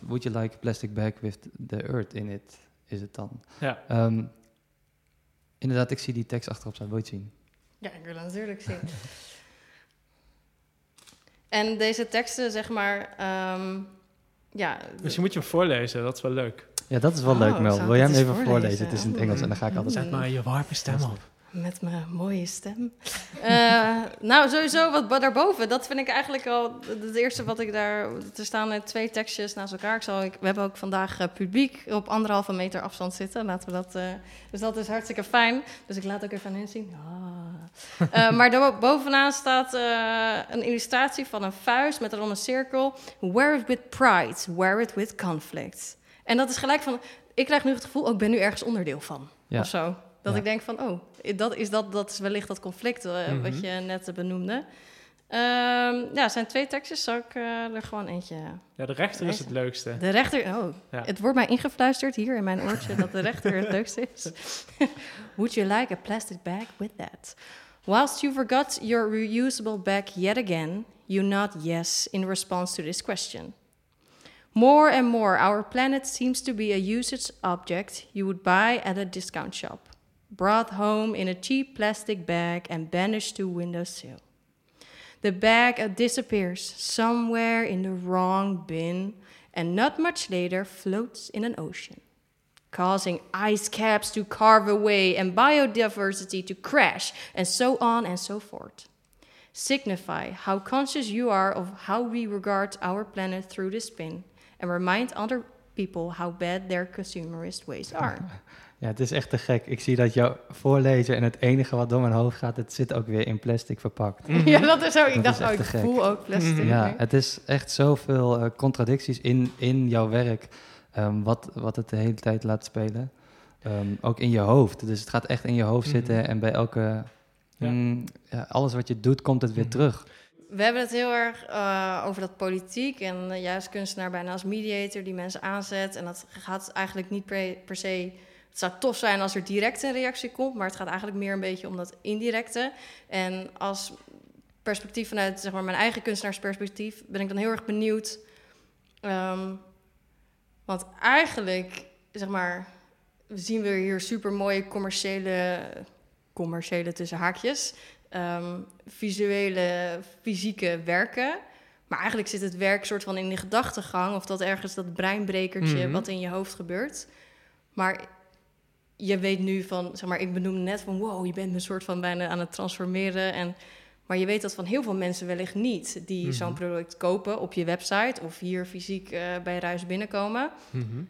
B: Would you like a plastic bag with the earth in it? Is het dan?
C: Ja.
B: Ehm, inderdaad, ik zie die tekst achterop staan. Wil je het zien?
A: Ja, ik wil het natuurlijk zien. en deze teksten, zeg maar, ehm, ja.
C: Dus je moet je hem voorlezen, dat is wel leuk.
B: Ja, dat is wel
A: Oh,
B: leuk,
A: zou
B: Mel. Wil jij hem even voorlezen?
A: voorlezen?
B: Het is in het Engels en dan ga ik altijd...
A: Zet maar
C: je warme stem op.
A: Met mijn mooie stem. Eh, nou, sowieso wat daarboven. Dat vind ik eigenlijk al het eerste wat ik daar... Er staan twee tekstjes naast elkaar. Ik zal, ik, we hebben ook vandaag eh, publiek op anderhalve meter afstand zitten. Laten we dat... eh, dus dat is hartstikke fijn. Dus ik laat ook even aan hen zien. Ah. Eh, maar bovenaan staat eh, een illustratie van een vuist met erom een cirkel. Wear it with pride, wear it with conflict. En dat is gelijk van... Ik krijg nu het gevoel, oh, ik ben nu ergens onderdeel van.
B: Ja.
A: Of zo. Dat
B: Ja.
A: ik denk van, oh, dat is, dat, dat is wellicht dat conflict eh,
C: Mhm.
A: wat je net eh, benoemde. Ehm, ja, zijn twee tekstjes. Zal ik eh, er gewoon eentje...
C: Ja, de rechter is het leukste.
A: De rechter... Oh,
C: Ja.
A: het wordt mij ingefluisterd hier in mijn oortje dat de rechter het leukste is. Would you like a plastic bag with that? Whilst you forgot your reusable bag yet again, you nod yes in response to this question. More and more, our planet seems to be a usage object you would buy at a discount shop, brought home in a cheap plastic bag and banished to windowsill. The bag disappears somewhere in the wrong bin and not much later floats in an ocean, causing ice caps to carve away and biodiversity to crash, and so on and so forth. Signify how conscious you are of how we regard our planet through this bin, and remind other people how bad their consumerist ways are.
B: Ja, het is echt te gek. Ik zie dat jou voorlezen en het enige wat door mijn hoofd gaat, het zit ook weer in plastic verpakt.
A: ja, dat is zo. Ik
B: Dat
A: dacht, oh, ik voel ook plastic.
C: Mhm.
B: Ja, het is echt zoveel eh, contradicties in, in jouw werk, ehm, wat, wat het de hele tijd laat spelen. Ehm, ook in je hoofd. Dus het gaat echt in je hoofd
C: Mhm.
B: zitten en bij elke...
C: Ja.
B: mm, ja, alles wat je doet, komt het weer
C: Mhm.
B: terug.
A: We hebben het heel erg eh, over dat politiek en eh, juist kunstenaar bijna als mediator die mensen aanzet. En dat gaat eigenlijk niet per, per se Het zou tof zijn als er direct een reactie komt, maar het gaat eigenlijk meer een beetje om dat indirecte. En als perspectief vanuit zeg maar, mijn eigen kunstenaarsperspectief ben ik dan heel erg benieuwd. Um, want eigenlijk, zeg maar, zien we hier super mooie commerciële, commerciële tussen haakjes, um, visuele, fysieke werken. Maar eigenlijk zit het werk soort van in de gedachtegang, of dat ergens dat breinbrekertje
C: Mhm.
A: wat in je hoofd gebeurt. Maar je weet nu van, zeg maar, ik benoemde net van wow, je bent een soort van bijna aan het transformeren. En, maar je weet dat van heel veel mensen wellicht niet, die
C: Mhm.
A: zo'n product kopen op je website of hier fysiek eh, bij Ruis binnenkomen.
C: Mhm.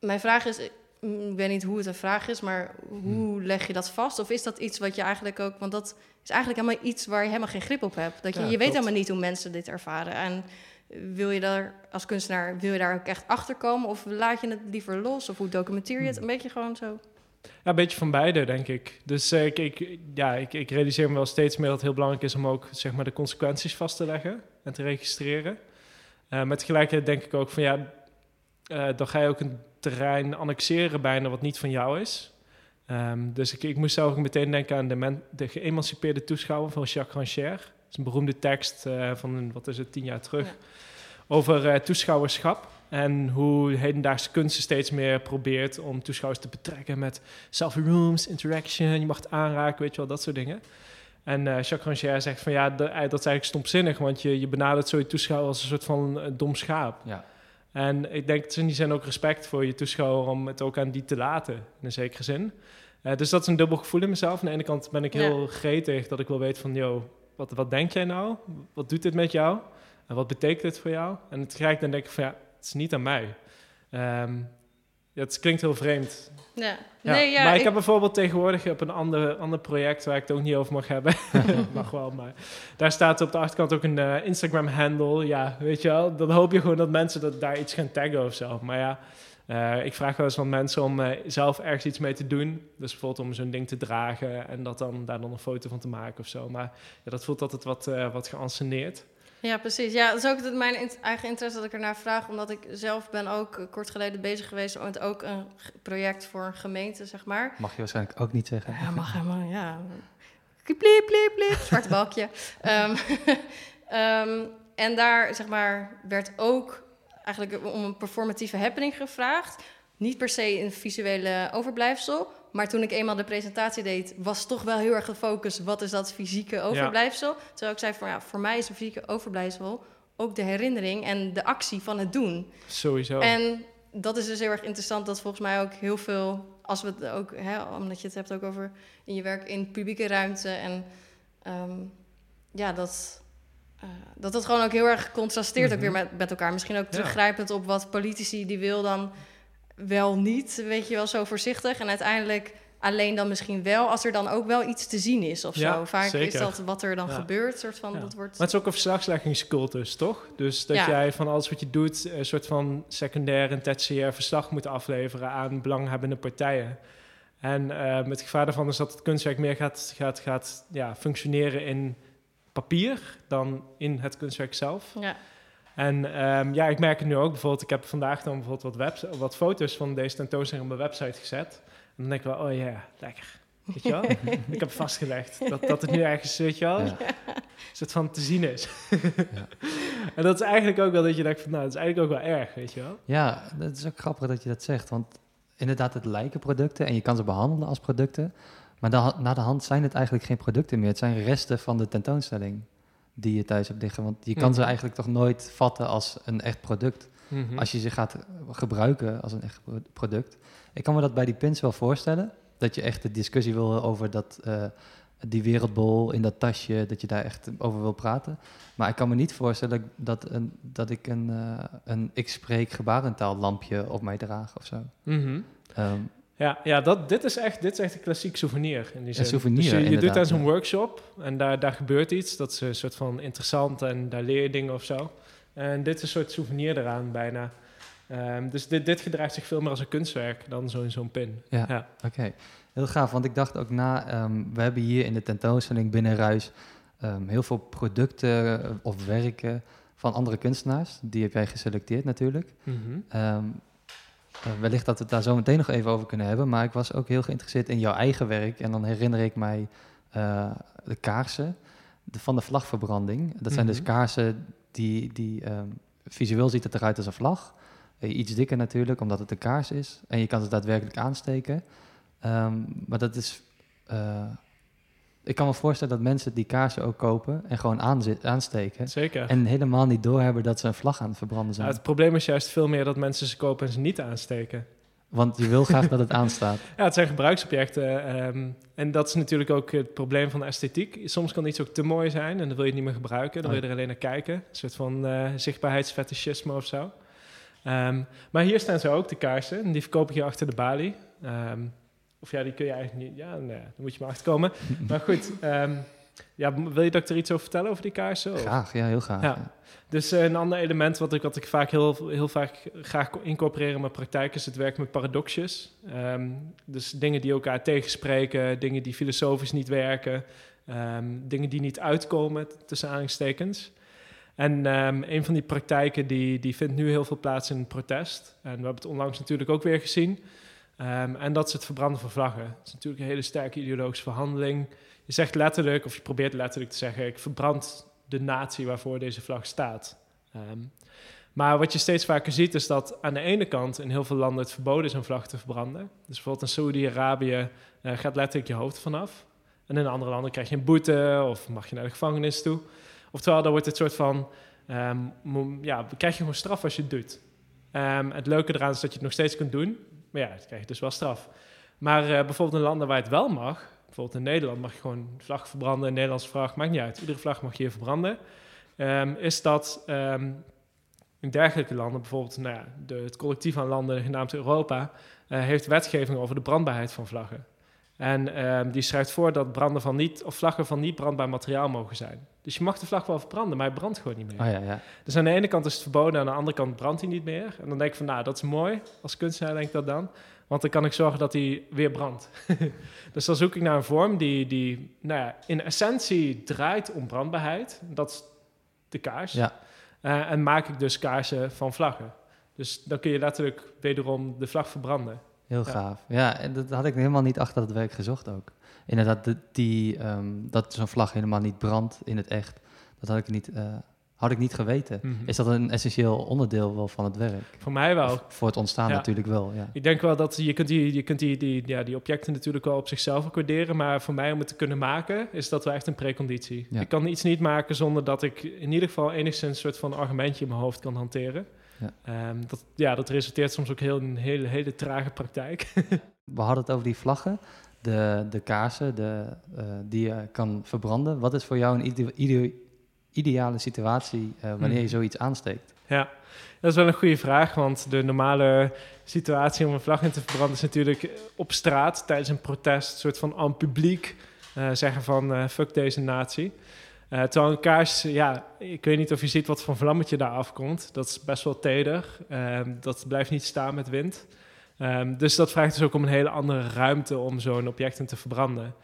A: Mijn vraag is, ik weet niet hoe het een vraag is, maar hoe
C: Hmm.
A: leg je dat vast? Of is dat iets wat je eigenlijk ook, want dat is eigenlijk helemaal iets waar je helemaal geen grip op hebt. Dat je,
C: Ja,
A: je weet
C: klopt.
A: helemaal niet hoe mensen dit ervaren. En wil je daar als kunstenaar, wil je daar ook echt achter komen? Of laat je het liever los? Of hoe documenteer je het?
C: Hmm.
A: Een beetje gewoon zo.
C: Ja, een beetje van beide, denk ik. Dus eh, ik, ik, ja, ik, ik realiseer me wel steeds meer dat het heel belangrijk is om ook zeg maar, de consequenties vast te leggen en te registreren. Eh met tegelijkertijd denk ik ook van ja, eh, dan ga je ook een terrein annexeren bijna wat niet van jou is. Ehm, dus ik, ik moest zelf ook meteen denken aan de, men, de geëmancipeerde toeschouwer van Jacques Rancière. Dat is een beroemde tekst eh, van, een, wat is het, tien jaar terug.
A: Ja.
C: Over eh, toeschouwerschap en hoe hedendaagse kunsten steeds meer probeert om toeschouwers te betrekken met selfie rooms, interaction, je mag het aanraken, weet je wel, dat soort dingen. En eh Jacques Rancière zegt van ja, dat is eigenlijk stomzinnig, want je, je benadert zo je toeschouwer als een soort van dom schaap.
B: Ja.
C: En ik denk dat in die zin ook respect voor je toeschouwer om het ook aan die te laten, in een zekere zin. Eh, dus dat is een dubbel gevoel in mezelf. Aan de ene kant ben ik heel gretig dat ik wil weten van, yo, wat, wat denk jij nou? Wat doet dit met jou? En wat betekent dit voor jou? En tegelijkertijd denk ik van, ja, het is niet aan mij. Ehm, ja, het klinkt heel vreemd.
A: Ja.
C: Ja,
A: nee, ja,
C: maar ik,
A: ik-
C: heb bijvoorbeeld tegenwoordig op een ander, ander project waar ik het ook niet over mag hebben. mag wel, maar daar staat op de achterkant ook een eh, Instagram-handle. Ja, weet je wel, dan hoop je gewoon dat mensen dat daar iets gaan taggen of zo. Maar ja, eh, ik vraag wel eens van mensen om eh, zelf ergens iets mee te doen. Dus bijvoorbeeld om zo'n ding te dragen en dat dan, daar dan een foto van te maken of zo. Maar ja, dat voelt altijd wat, eh wat geanceneerd.
A: Ja, precies. Ja, dat is ook het- mijn eigen interesse dat ik ernaar vraag. Omdat ik zelf ben ook eh, kort geleden bezig geweest met ook een project voor een gemeente, zeg maar.
B: Mag je waarschijnlijk ook niet zeggen.
A: Ja, mag helemaal, ja. Pliep, pliep, pliep. Zwarte balkje. Ehm, ehm, en daar, zeg maar, werd ook eigenlijk om een performatieve happening gevraagd. Niet per se een visuele overblijfsel. Maar toen ik eenmaal de presentatie deed, was toch wel heel erg de focus... wat is dat fysieke overblijfsel? Terwijl ik zei van, ja, voor mij is een fysieke overblijfsel... ook de herinnering en de actie van het doen.
C: Sowieso.
A: En dat is dus heel erg interessant dat volgens mij ook heel veel, als we het ook, hè, omdat je het hebt ook over in je werk in publieke ruimte en ehm, ja, dat, eh, dat dat gewoon ook heel erg contrasteert ook
C: Mhm.
A: weer met, met elkaar. Misschien ook teruggrijpend op wat politici die wil dan wel niet, weet je wel, zo voorzichtig en uiteindelijk alleen dan misschien wel als er dan ook wel iets te zien is of
C: Ja,
A: zo. Vaak is dat wat er dan
C: Ja.
A: gebeurt, soort van,
C: Ja.
A: dat wordt...
C: Maar het is ook een verslagleggingscultus, toch? Dus dat jij van alles wat je doet... een soort van secundair en tertiair verslag moet afleveren... aan belanghebbende partijen. En met het gevaar daarvan is dat het kunstwerk meer gaat, gaat, gaat ja, functioneren in papier... dan in het kunstwerk zelf.
A: Ja.
C: En ehm, ja, ik merk het nu ook. Bijvoorbeeld, ik heb vandaag dan bijvoorbeeld wat, webs wat foto's van deze tentoonstelling op mijn website gezet. En dan denk ik wel, oh ja, lekker. Weet je wel? ik heb vastgelegd dat, dat het nu ergens, weet je wel,
B: Ja.
C: een soort van te zien is. En dat is eigenlijk ook wel dat je denkt van, nou, dat is eigenlijk ook wel erg, weet je wel.
B: Ja, dat is ook grappig dat je dat zegt. Want inderdaad, het lijken producten en je kan ze behandelen als producten. Maar na de hand zijn het eigenlijk geen producten meer. Het zijn resten van de tentoonstelling die je thuis hebt liggen. Want je kan ze
C: Mhm.
B: eigenlijk toch nooit vatten als een echt product.
C: Mhm.
B: Als je ze gaat gebruiken als een echt pro- product. Ik kan me dat bij die pins wel voorstellen. Dat je echt de discussie wil over dat, eh, die wereldbol in dat tasje, dat je daar echt over wil praten. Maar ik kan me niet voorstellen dat, een, dat ik een, eh, een ik spreek gebarentaal lampje op mij draag of zo.
C: Mhm.
B: Ehm,
C: Ja, ja dat, dit, is echt, dit is echt een klassiek souvenir in die zin.
B: souvenir,
C: dus je, je doet aan zo'n workshop en daar, daar gebeurt iets. Dat is een soort van interessant en daar leer je dingen of zo. En dit is een soort souvenir eraan bijna. Ehm, dus dit, dit gedraagt zich veel meer als een kunstwerk dan zo'n zo'n pin.
B: Ja.
C: Ja.
B: Oké, heel gaaf. Want ik dacht ook na, ehm, we hebben hier in de tentoonstelling binnen Ruis ehm, heel veel producten eh, of werken van andere kunstenaars. Die heb jij geselecteerd natuurlijk. Uh, wellicht dat we het daar zo meteen nog even over kunnen hebben. Maar ik was ook heel geïnteresseerd in jouw eigen werk. En dan herinner ik mij uh, de kaarsen de, van de vlagverbranding. Dat zijn dus
C: Mhm.
B: kaarsen die, die um, visueel ziet het eruit als een vlag. Uh, iets dikker natuurlijk, omdat het een kaars is. En je kan het daadwerkelijk aansteken. Um, maar dat is... Uh, ik kan me voorstellen dat mensen die kaarsen ook kopen en gewoon aansteken.
C: Zeker.
B: En helemaal niet doorhebben dat ze een vlag aan het verbranden zijn.
C: Ja, het probleem is juist veel meer dat mensen ze kopen en ze niet aansteken.
B: Want je wil graag dat het aanstaat.
C: Ja, het zijn gebruiksobjecten. Um, en dat is natuurlijk ook het probleem van de esthetiek. Soms kan iets ook te mooi zijn en dan wil je het niet meer gebruiken. Dan wil je er alleen naar kijken. Een soort van uh, zichtbaarheidsfetischisme of zo. Um, maar hier staan ze ook, de kaarsen. En die verkoop ik hier achter de balie. Um, of ja, die kun je eigenlijk niet... Ja, nee, dan moet je maar achterkomen. maar goed, ja, wil je dat ik er iets over vertellen over die kaarsen? Of?
B: Graag, ja, heel graag.
C: Ja.
B: Ja.
C: Dus uh, een ander element wat ik, wat ik vaak heel, heel vaak graag incorporeer in mijn praktijk is het werk met paradoxjes. Um, dus dingen die elkaar tegenspreken, dingen die filosofisch niet werken, um, dingen die niet uitkomen tussen aanhalingstekens. En um, een van die praktijken die, die vindt nu heel veel plaats in het protest. En we hebben het onlangs natuurlijk ook weer gezien. En dat is het verbranden van vlaggen. Dat is natuurlijk een hele sterke ideologische verhandeling. Je zegt letterlijk, of je probeert letterlijk te zeggen, ik verbrand de natie waarvoor deze vlag staat. Um, maar wat je steeds vaker ziet is dat aan de ene kant in heel veel landen het verboden is een vlag te verbranden. Dus bijvoorbeeld in Saoedi-Arabië uh, gaat letterlijk je hoofd vanaf. En in andere landen krijg je een boete of mag je naar de gevangenis toe. Oftewel, dan wordt het soort van, um, ja, krijg je gewoon straf als je het doet. Het leuke eraan is dat je het nog steeds kunt doen, maar ja, dan krijg je dus wel straf. Maar uh, bijvoorbeeld in landen waar het wel mag, bijvoorbeeld in Nederland mag je gewoon vlag verbranden, een Nederlandse vlag, maakt niet uit. Iedere vlag mag je verbranden. Um, is dat um, in dergelijke landen, bijvoorbeeld nou ja, de, het collectief aan landen genaamd Europa, uh, heeft wetgeving over de brandbaarheid van vlaggen. En um, die schrijft voor dat branden van niet, of vlaggen van niet brandbaar materiaal mogen zijn. Dus je mag de vlag wel verbranden, maar hij brandt gewoon niet meer.
B: Oh, ja, ja.
C: Dus aan de ene kant is het verboden, aan de andere kant brandt hij niet meer. En dan denk ik van, nou, dat is mooi. Als kunstenaar denk ik dat dan. Want dan kan ik zorgen dat hij weer brandt. dus dan zoek ik naar een vorm die, die nou ja, in essentie draait om brandbaarheid. Dat is de kaars.
B: Ja.
C: Uh, en maak ik dus kaarsen van vlaggen. Dus dan kun je letterlijk wederom de vlag verbranden.
B: Heel gaaf. Ja, en dat had ik helemaal niet achter het werk gezocht ook. Inderdaad, de, die, um, dat zo'n vlag helemaal niet brandt in het echt. Dat had ik niet, uh, had ik niet geweten.
C: Mhm.
B: Is dat een essentieel onderdeel wel van het werk?
C: Voor mij wel.
B: Of voor het ontstaan
C: Ja.
B: natuurlijk wel, ja.
C: Ik denk wel dat je kunt die, je kunt die, die, ja, die objecten natuurlijk wel op zichzelf waarderen. Maar voor mij om het te kunnen maken, is dat wel echt een preconditie.
B: Ja.
C: Ik kan iets niet maken zonder dat ik in ieder geval enigszins een soort van argumentje in mijn hoofd kan hanteren.
B: Ja.
C: Ehm, dat, ja, dat resulteert soms ook heel, in een hele, hele trage praktijk.
B: We hadden het over die vlaggen, de, de kaarsen de, uh, die je kan verbranden. Wat is voor jou een ide ide ideale situatie uh, wanneer je
C: Mhm.
B: zoiets aansteekt?
C: Ja, dat is wel een goede vraag, want de normale situatie om een vlag in te verbranden is natuurlijk op straat tijdens een protest, een soort van aan publiek uh, zeggen van fuck deze natie. Uh, terwijl een kaars, ja, ik weet niet of je ziet wat voor vlammetje daar afkomt. Dat is best wel teder. Um, dat blijft niet staan met wind. Um, dus dat vraagt dus ook om een hele andere ruimte om zo'n object in te verbranden.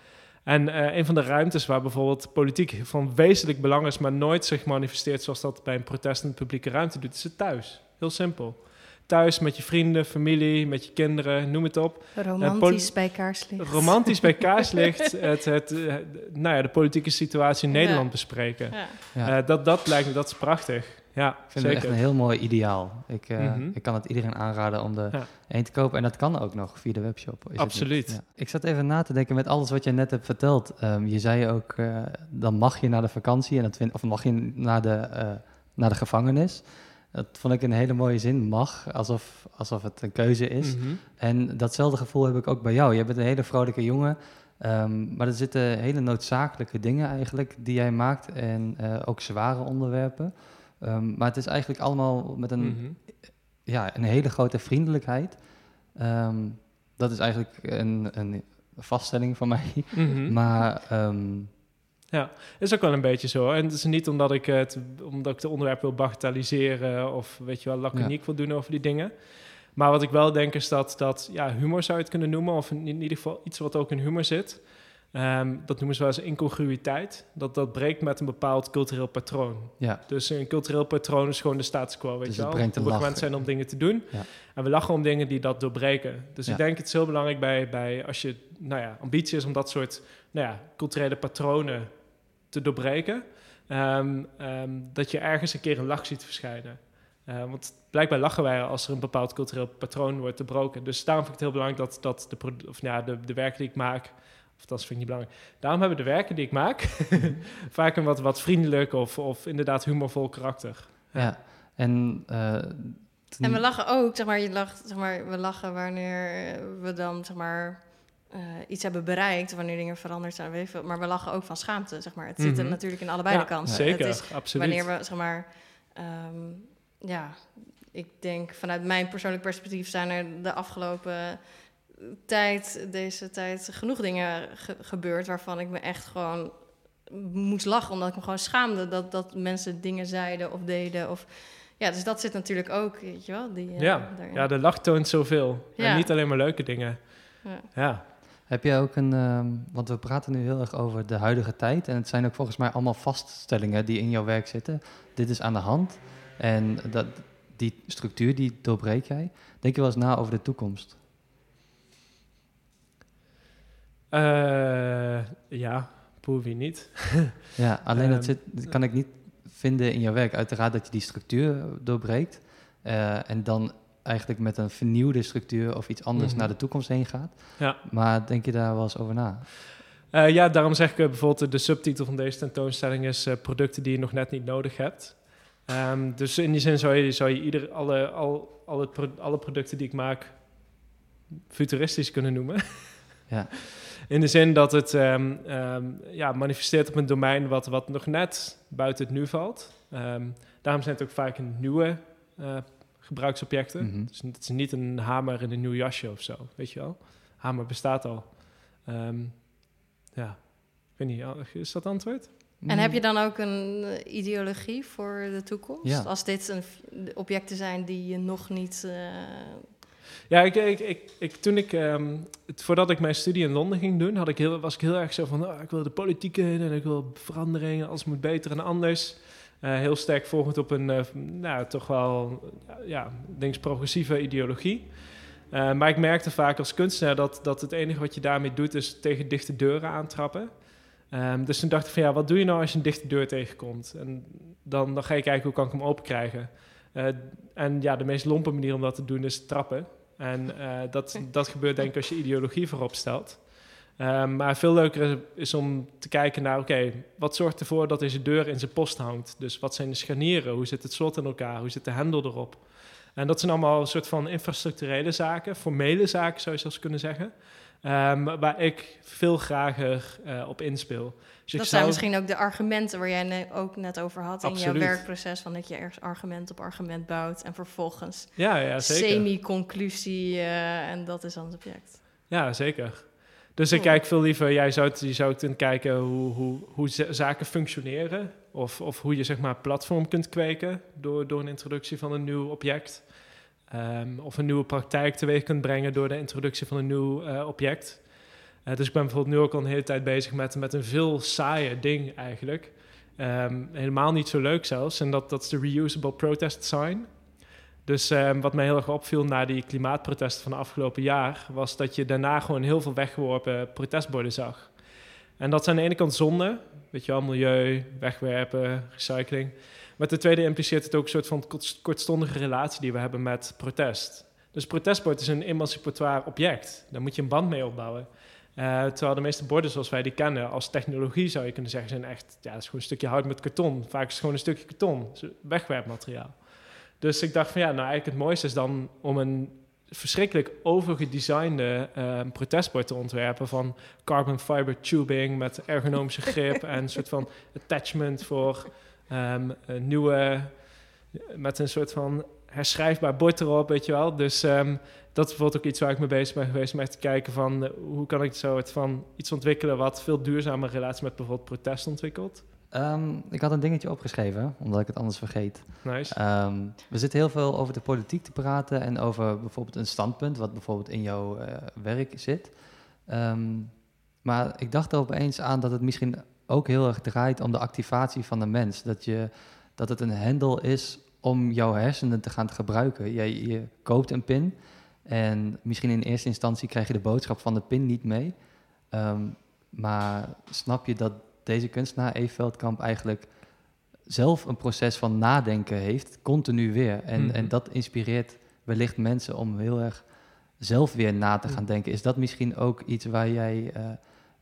C: En uh, een van de ruimtes waar bijvoorbeeld politiek van wezenlijk belang is, maar nooit zich manifesteert zoals dat bij een protest in de publieke ruimte doet, is het thuis. Heel simpel. Thuis met je vrienden, familie, met je kinderen, noem het op.
A: Romantisch uh, bij kaarslicht.
C: Romantisch bij kaarslicht. het, het, uh, nou ja, de politieke situatie in
A: Ja.
C: Nederland bespreken.
A: Ja.
C: Uh, dat, dat lijkt me, dat is prachtig. Ja,
B: Ik vind
C: zeker.
B: het echt een heel mooi ideaal. Ik, uh,
C: Mhm.
B: ik kan het iedereen aanraden om er
C: Ja.
B: één te kopen. En dat kan ook nog via de webshop. is
C: Absoluut.
B: Ik zat even na te denken met alles wat je net hebt verteld. Um, je zei ook, uh, dan mag je naar de vakantie en dat vind, of mag je naar de, uh, naar de gevangenis. Dat vond ik een hele mooie zin, mag, alsof, alsof het een keuze is.
C: Mhm.
B: En datzelfde gevoel heb ik ook bij jou. Je bent een hele vrolijke jongen, um, maar er zitten hele noodzakelijke dingen eigenlijk die jij maakt en uh, ook zware onderwerpen. Um, maar het is eigenlijk allemaal met een,
C: Mhm.
B: ja, een hele grote vriendelijkheid. Um, dat is eigenlijk een, een vaststelling van mij.
C: Mhm.
B: Maar um,
C: is ook wel een beetje zo. En het is niet omdat ik het, omdat ik de onderwerp wil bagatelliseren of weet je wel, laconiek wil doen over die dingen. Maar wat ik wel denk is dat, dat ja, humor zou je het kunnen noemen, of in, in ieder geval iets wat ook in humor zit. Ehm, dat noemen ze wel eens incongruïteit. Dat dat breekt met een bepaald cultureel patroon.
B: Ja.
C: Dus een cultureel patroon is gewoon de status quo, weet
B: Dus
C: je wel. we gewend zijn om dingen te doen.
B: Ja.
C: En we lachen om dingen die dat doorbreken. Dus
B: Ja.
C: ik denk het is heel belangrijk bij, bij als je nou ja, ambitie is om dat soort nou ja, culturele patronen te doorbreken. ehm, ehm, dat je ergens een keer een lach ziet verschijnen. Eh, want blijkbaar lachen wij als er een bepaald cultureel patroon wordt doorbroken. Dus daarom vind ik het heel belangrijk dat, dat de, of, nou ja, de, de werken die ik maak... Of dat vind ik niet belangrijk. Daarom hebben de werken die ik maak vaak een wat, wat vriendelijk of, of inderdaad humorvol karakter.
B: Ja. En, eh,
A: En we lachen ook, zeg maar, je lacht, zeg maar, we lachen wanneer we dan, zeg maar, eh, iets hebben bereikt, wanneer dingen veranderd zijn, weet ik. Maar we lachen ook van schaamte, zeg maar. Het zit er
C: Mhm.
A: natuurlijk in allebei
C: Ja,
A: de kanten.
C: Zeker,
A: Het is
C: absoluut.
A: wanneer we, zeg maar, ehm, ja, ik denk vanuit mijn persoonlijk perspectief zijn er de afgelopen tijd, deze tijd, genoeg dingen ge- gebeurd waarvan ik me echt gewoon moest lachen, omdat ik me gewoon schaamde dat, dat mensen dingen zeiden of deden. Of, ja, dus dat zit natuurlijk ook, weet je wel. Die, eh,
C: Ja, ja, de lach toont zoveel.
A: Ja.
C: En niet alleen maar leuke dingen.
A: Ja.
C: Ja,
B: Heb je ook een, ehm, want we praten nu heel erg over de huidige tijd en het zijn ook volgens mij allemaal vaststellingen die in jouw werk zitten. Dit is aan de hand en dat, die structuur die doorbreek jij. Denk je wel eens na over de toekomst?
C: Eh, ja wie niet.
B: Ja, alleen dat
C: Ehm,
B: zit, dat kan ik niet vinden in jouw werk. Uiteraard dat je die structuur doorbreekt eh, en dan eigenlijk met een vernieuwde structuur of iets anders
C: Mhm.
B: naar de toekomst heen gaat.
C: Ja.
B: Maar denk je daar wel eens over na?
C: Eh, ja, daarom zeg ik eh, bijvoorbeeld, de subtitel van deze tentoonstelling is eh, producten die je nog net niet nodig hebt. Ehm, dus in die zin zou je, zou je ieder, alle, al, alle, pro- alle producten die ik maak futuristisch kunnen noemen.
B: Ja.
C: In de zin dat het ehm, ehm, ja, manifesteert op een domein wat, wat nog net buiten het nu valt. Daarom zijn het ook vaak een nieuwe eh, gebruiksobjecten.
B: Mhm.
C: Dus het is niet een hamer in een nieuw jasje of zo, weet je wel. Hamer bestaat al. Ehm, ja, ik weet niet, is dat antwoord?
A: En heb je dan ook een eh, ideologie voor de toekomst?
B: Ja.
A: Als dit een, objecten zijn die je nog niet... eh,
C: Ja, ik, ik, ik, ik, toen ik, ehm, het, voordat ik mijn studie in Londen ging doen, had ik heel, was ik heel erg zo van, oh, ik wil de politiek in en ik wil veranderingen, alles moet beter en anders. Eh, heel sterk volgend op een, eh, nou, toch wel, ja, denk progressieve ideologie. Eh, maar ik merkte vaak als kunstenaar dat, dat het enige wat je daarmee doet is tegen dichte deuren aantrappen. Ehm, dus toen dacht ik van ja, wat doe je nou als je een dichte deur tegenkomt? En dan, dan ga je kijken hoe kan ik hem open krijgen. En ja, de meest lompe manier om dat te doen is trappen. En dat, dat gebeurt denk ik als je ideologie voorop stelt. Ehm, maar veel leuker is om te kijken naar, oké, wat zorgt ervoor dat deze deur in zijn post hangt? Dus wat zijn de scharnieren? Hoe zit het slot in elkaar? Hoe zit de hendel erop? En dat zijn allemaal een soort van infrastructurele zaken, formele zaken zou je zelfs kunnen zeggen. Ehm, waar ik veel grager eh, op inspeel. Dus
A: dat
C: zou-
A: zijn misschien ook de argumenten waar jij ne- ook net over had in jouw werkproces. Van dat je ergens argument op argument bouwt en vervolgens
C: Ja, ja
A: semi-conclusie eh, en dat is dan het object.
C: Ja, zeker. Dus ik
A: Cool.
C: kijk veel liever, jij zou, het, je zou kunnen kijken hoe, hoe, hoe za- zaken functioneren. Of, of hoe je zeg maar platform kunt kweken door, door een introductie van een nieuw object. Ehm, of een nieuwe praktijk teweeg kunt brengen door de introductie van een nieuw eh, object. Eh, dus ik ben bijvoorbeeld nu ook al een hele tijd bezig met, met een veel saaier ding eigenlijk. Ehm, helemaal niet zo leuk zelfs. En dat, dat is de reusable protest sign. Dus ehm, wat mij heel erg opviel na die klimaatprotesten van de afgelopen jaar, was dat je daarna gewoon heel veel weggeworpen protestborden zag. En dat zijn aan de ene kant zonde, weet je wel, milieu, wegwerpen, recycling. Maar ten tweede impliceert het ook een soort van kort- kortstondige relatie die we hebben met protest. Dus protestbord is een emancipatoire object. Daar moet je een band mee opbouwen. Eh, terwijl de meeste borden zoals wij die kennen als technologie zou je kunnen zeggen zijn echt, ja, dat is gewoon een stukje hout met karton. Vaak is het gewoon een stukje karton, wegwerpmateriaal. Dus ik dacht van ja, nou eigenlijk het mooiste is dan om een verschrikkelijk overgedesignde eh, protestbord te ontwerpen van carbon fiber tubing met ergonomische grip en een soort van attachment voor ehm, een nieuwe, met een soort van herschrijfbaar bord erop, weet je wel. Dus ehm, dat is bijvoorbeeld ook iets waar ik mee bezig ben geweest, om echt te kijken van eh, hoe kan ik zo van iets ontwikkelen wat veel duurzame relatie met bijvoorbeeld protest ontwikkelt.
B: Ehm, ik had een dingetje opgeschreven, omdat ik het anders vergeet.
C: Nice.
B: Ehm, we zitten heel veel over de politiek te praten en over bijvoorbeeld een standpunt, wat bijvoorbeeld in jouw eh, werk zit. Ehm, Maar ik dacht er opeens aan dat het misschien ook heel erg draait om de activatie van de mens. Dat, je, dat het een hendel is om jouw hersenen te gaan gebruiken. Je, je koopt een pin en misschien in eerste instantie krijg je de boodschap van de pin niet mee. Maar snap je dat deze kunstenaar, Eve Veldkamp, eigenlijk zelf een proces van nadenken heeft, continu weer. En,
C: Mhm.
B: en dat inspireert wellicht mensen om heel erg zelf weer na te gaan denken. Is dat misschien ook iets waar jij eh,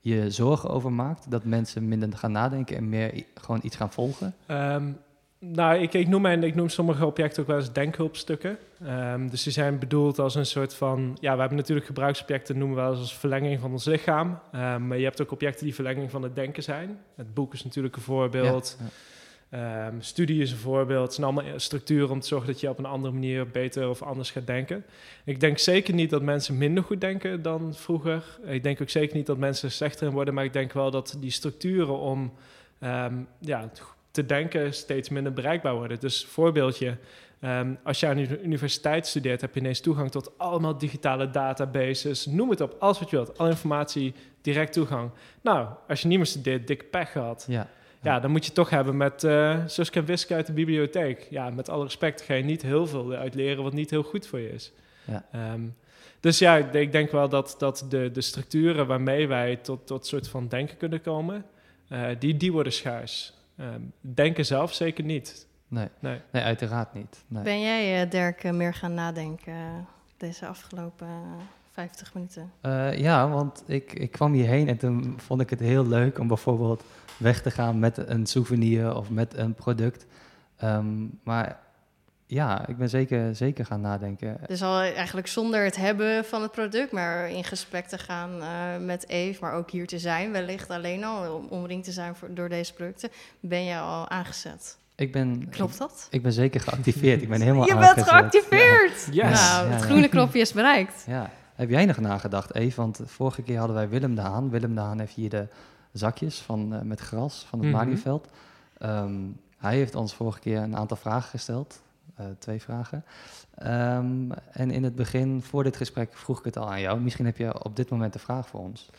B: je zorgen over maakt? Dat mensen minder gaan nadenken en meer gewoon iets gaan volgen?
C: Ehm, nou, ik, ik, noem mijn, ik noem sommige objecten ook wel eens denkhulpstukken. Ehm, dus die zijn bedoeld als een soort van... Ja, we hebben natuurlijk gebruiksobjecten, noemen we wel eens als verlenging van ons lichaam. Ehm, maar je hebt ook objecten die verlenging van het denken zijn. Het boek is natuurlijk een voorbeeld.
B: Ja.
C: Ehm, studie is een voorbeeld. Het zijn allemaal structuren om te zorgen dat je op een andere manier beter of anders gaat denken. Ik denk zeker niet dat mensen minder goed denken dan vroeger. Ik denk ook zeker niet dat mensen slechter in worden. Maar ik denk wel dat die structuren om ja, te denken steeds minder bereikbaar worden. Dus voorbeeldje. ehm, als je aan de universiteit studeert, heb je ineens toegang tot allemaal digitale databases. Noem het op, alles wat je wilt. Alle informatie, direct toegang. Nou, als je niet meer studeert, dik pech gehad.
B: Ja.
C: Ja, dan moet je toch hebben met uh, Suske en Wiske uit de bibliotheek. Ja, met alle respect ga je niet heel veel uit leren wat niet heel goed voor je is.
B: Ja.
C: Ehm, dus ja, ik, ik denk wel dat, dat de, de structuren waarmee wij tot, tot soort van denken kunnen komen, uh, die, die worden schaars. Um, denken zelf zeker niet.
B: Nee,
C: nee.
B: nee uiteraard niet. Nee.
A: Ben jij, uh, Dirk, uh, meer gaan nadenken deze afgelopen 50 minuten?
B: Uh, ja, want ik, ik kwam hierheen en toen vond ik het heel leuk om bijvoorbeeld weg te gaan met een souvenir of met een product. Um, maar ja, ik ben zeker, zeker gaan nadenken.
A: Dus al eigenlijk zonder het hebben van het product, maar in gesprek te gaan uh, met Eve, maar ook hier te zijn, wellicht alleen al om omringd te zijn voor, door deze producten, ben je al aangezet.
B: Ik ben,
A: Klopt dat?
B: Ik ben zeker geactiveerd. Ik ben helemaal
A: Je
B: aangezet.
A: bent geactiveerd!
C: Ja.
A: Yes. Nou, het groene knopje is bereikt.
B: Ja. Heb jij nog nagedacht, Eve? Want vorige keer hadden wij Willem de Haan. Willem de Haan heeft hier de zakjes van, uh, met gras van het
C: Mhm.
B: mm Malieveld. Um, hij heeft ons vorige keer een aantal vragen gesteld. Uh, twee vragen. Um, en in het begin, voor dit gesprek, vroeg ik het al aan jou. Misschien heb je op dit moment een vraag voor ons.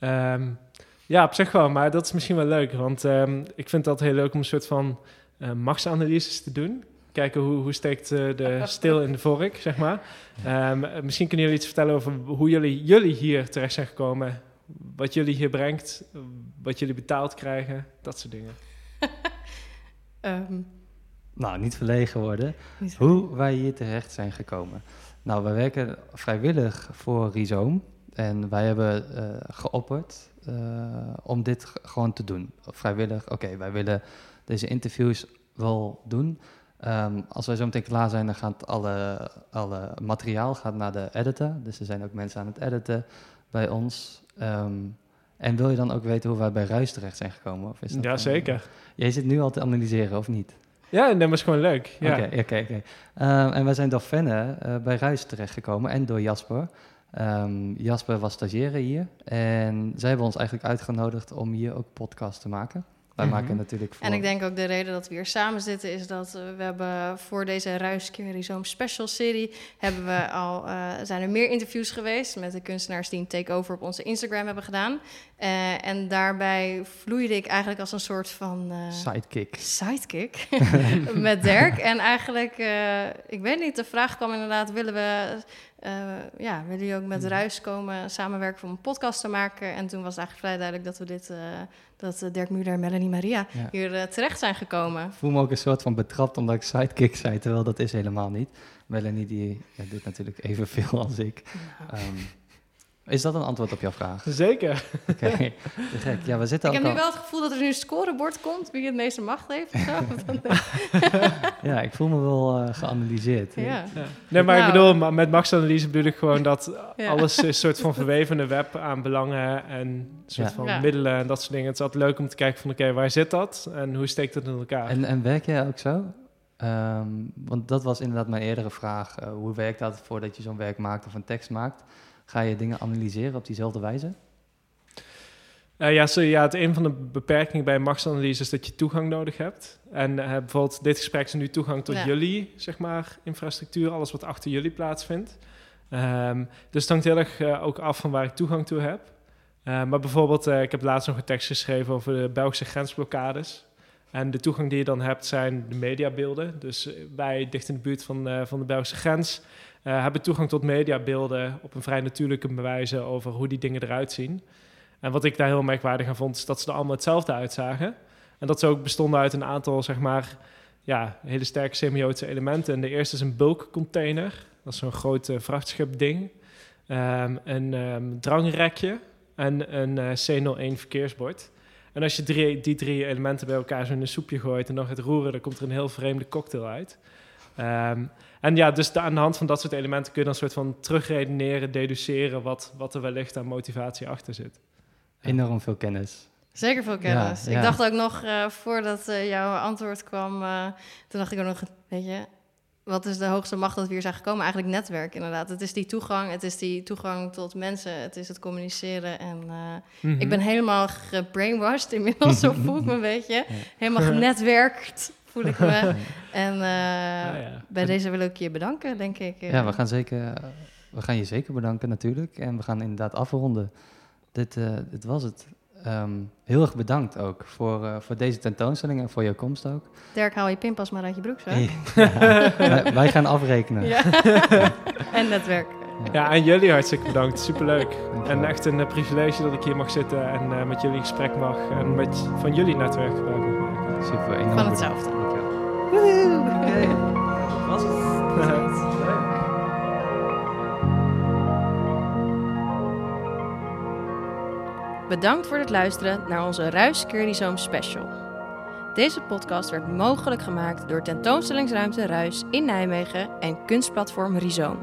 C: Um, ja, op zich wel, maar dat is misschien wel leuk. Want um, ik vind dat heel leuk om een soort van uh, machtsanalyses te doen. Kijken hoe, hoe steekt uh, de stil in de vork, zeg maar. Um, misschien kunnen jullie iets vertellen over hoe jullie, jullie hier terecht zijn gekomen. Wat jullie hier brengt, wat jullie betaald krijgen, dat soort dingen.
A: um,
B: nou, niet verlegen worden. Niet hoe wij hier terecht zijn gekomen. Nou, wij werken vrijwillig voor Rhizoom. En wij hebben uh, geopperd uh, om dit gewoon te doen. Vrijwillig, oké, okay, wij willen deze interviews wel doen. Um, als wij zo meteen klaar zijn, dan gaat alle, alle materiaal gaat naar de editor. Dus er zijn ook mensen aan het editen bij ons. Um, en wil je dan ook weten hoe wij bij Ruis terecht zijn gekomen? Of is dat
C: ja, zeker.
B: Uh, jij zit nu al te analyseren, of niet?
C: Ja, dat is gewoon leuk. Ja.
B: Oké, oké. Um, En wij zijn door Fenne uh, bij Ruis terechtgekomen en door Jasper. Um, Jasper was stagiaire hier en zij hebben ons eigenlijk uitgenodigd om hier ook podcast te maken. Wij
C: Mhm.
B: mm -hmm. maken natuurlijk voor...
A: En ik denk ook de reden dat we hier samen zitten is dat we hebben voor deze Ruiskeer Special serie hebben we al, uh, zijn er meer interviews geweest met de kunstenaars die een takeover op onze Instagram hebben gedaan. Uh, en daarbij vloeide ik eigenlijk als een soort van... uh,
B: sidekick.
A: Sidekick met Dirk. En eigenlijk, uh, ik weet niet, de vraag kwam inderdaad, willen we... Uh, ja, willen jullie ook met
B: Mhm.
A: Ruis komen samenwerken om een podcast te maken? En toen was het eigenlijk vrij duidelijk dat we dit, uh, dat uh, Dirk Muller en Melanie Maria
B: Ja.
A: hier uh, terecht zijn gekomen.
B: Ik voel me ook een soort van betrapt omdat ik sidekick zei, terwijl dat is helemaal niet. Melanie die ja, doet natuurlijk evenveel als ik.
A: Nou.
B: Um, is dat een antwoord op jouw vraag?
C: Zeker.
B: Oké, okay. gek. Ja, we zitten
A: ik heb nu wel het gevoel dat er nu een scorebord komt wie het meeste macht heeft. Zo.
B: ja, ik voel me wel uh, geanalyseerd.
A: Ja.
C: Ja. Nee, maar
A: Nou.
C: ik bedoel, maar met machtsanalyse bedoel ik gewoon dat
A: Ja.
C: alles is een soort van verwevene web aan belangen en soort
B: Ja.
C: van
A: Ja.
C: middelen en dat soort dingen. Het is altijd leuk om te kijken van oké, waar zit dat en hoe steekt het in elkaar?
B: En, en werk jij ook zo? Um, want dat was inderdaad mijn eerdere vraag. Uh, hoe werkt dat voordat je zo'n werk maakt of een tekst maakt? Ga je dingen analyseren op diezelfde wijze?
C: Uh, ja, ja, het een van de beperkingen bij machtsanalyse is dat je toegang nodig hebt. En uh, bijvoorbeeld dit gesprek is nu toegang tot
A: Ja.
C: jullie, zeg maar, infrastructuur, alles wat achter jullie plaatsvindt. Um, dus het hangt heel erg uh, ook af van waar ik toegang toe heb. Eh, maar bijvoorbeeld, eh, ik heb laatst nog een tekst geschreven over de Belgische grensblokkades. En de toegang die je dan hebt zijn de mediabeelden. Dus eh, wij, dicht in de buurt van, eh, van de Belgische grens, eh, hebben toegang tot mediabeelden op een vrij natuurlijke wijze over hoe die dingen eruit zien. En wat ik daar heel merkwaardig aan vond, is dat ze er allemaal hetzelfde uitzagen. En dat ze ook bestonden uit een aantal, zeg maar, ja, hele sterke semiotische elementen. En de eerste is een bulkcontainer. Dat is zo'n groot eh, vrachtschipding. Ehm, een ehm, drangrekje en een eh, C01 verkeersbord. En als je die drie elementen bij elkaar zo in een soepje gooit en dan gaat roeren, dan komt er een heel vreemde cocktail uit. Ehm, en ja, dus de- aan de hand van dat soort elementen kun je dan een soort van terugredeneren, deduceren wat, wat er wellicht aan motivatie achter zit.
B: Enorm veel kennis.
A: Zeker veel kennis.
B: Ja, ja.
A: Ik dacht ook nog, eh, voordat eh, jouw antwoord kwam, eh, toen dacht ik ook nog, weet je, wat is de hoogste macht dat we hier zijn gekomen? Eigenlijk netwerk, inderdaad. Het is die toegang, het is die toegang tot mensen, het is het communiceren. En eh,
C: Mhm.
A: ik ben helemaal gebrainwashed inmiddels, zo voel ik me een beetje. Helemaal genetwerkt voel ik me. En eh,
C: Ja, ja.
A: bij deze wil ik je bedanken, denk ik.
B: Ja, we gaan, zeker, we gaan je zeker bedanken natuurlijk. En we gaan inderdaad afronden. Dit, eh, dit was het. Ehm, heel erg bedankt ook voor, eh, voor deze tentoonstelling en voor jouw komst ook.
A: Dirk, haal je pinpas maar uit je broekzak.
B: Ja, wij, wij gaan afrekenen.
A: Ja. en netwerk.
C: Ja, en jullie hartstikke bedankt. Superleuk.
B: Dankjewel.
C: En echt een privilege dat ik hier mag zitten en eh, met jullie in gesprek mag. En met, van jullie netwerk gebruik mag maken.
B: Super, enorm
A: Van
B: bedankt.
A: hetzelfde. Bedankt voor het luisteren naar onze Ruis Keurdizoom special. Deze podcast werd mogelijk gemaakt door tentoonstellingsruimte Ruis in Nijmegen en kunstplatform Rhizoom.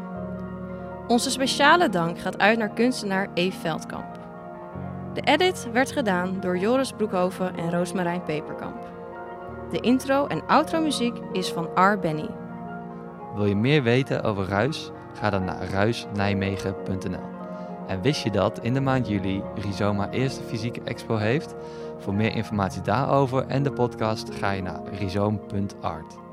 A: Onze speciale dank gaat uit naar kunstenaar Eve Veldkamp. De edit werd gedaan door Joris Broekhoven en Roosmarijn Peperkamp. De intro en outro muziek is van R. Benny.
B: Wil je meer weten over Ruis? Ga dan naar ruisnijmegen.nl. En wist je dat in de maand juli Rhizoma eerste fysieke expo heeft? Voor meer informatie daarover en de podcast ga je naar rhizoom.art.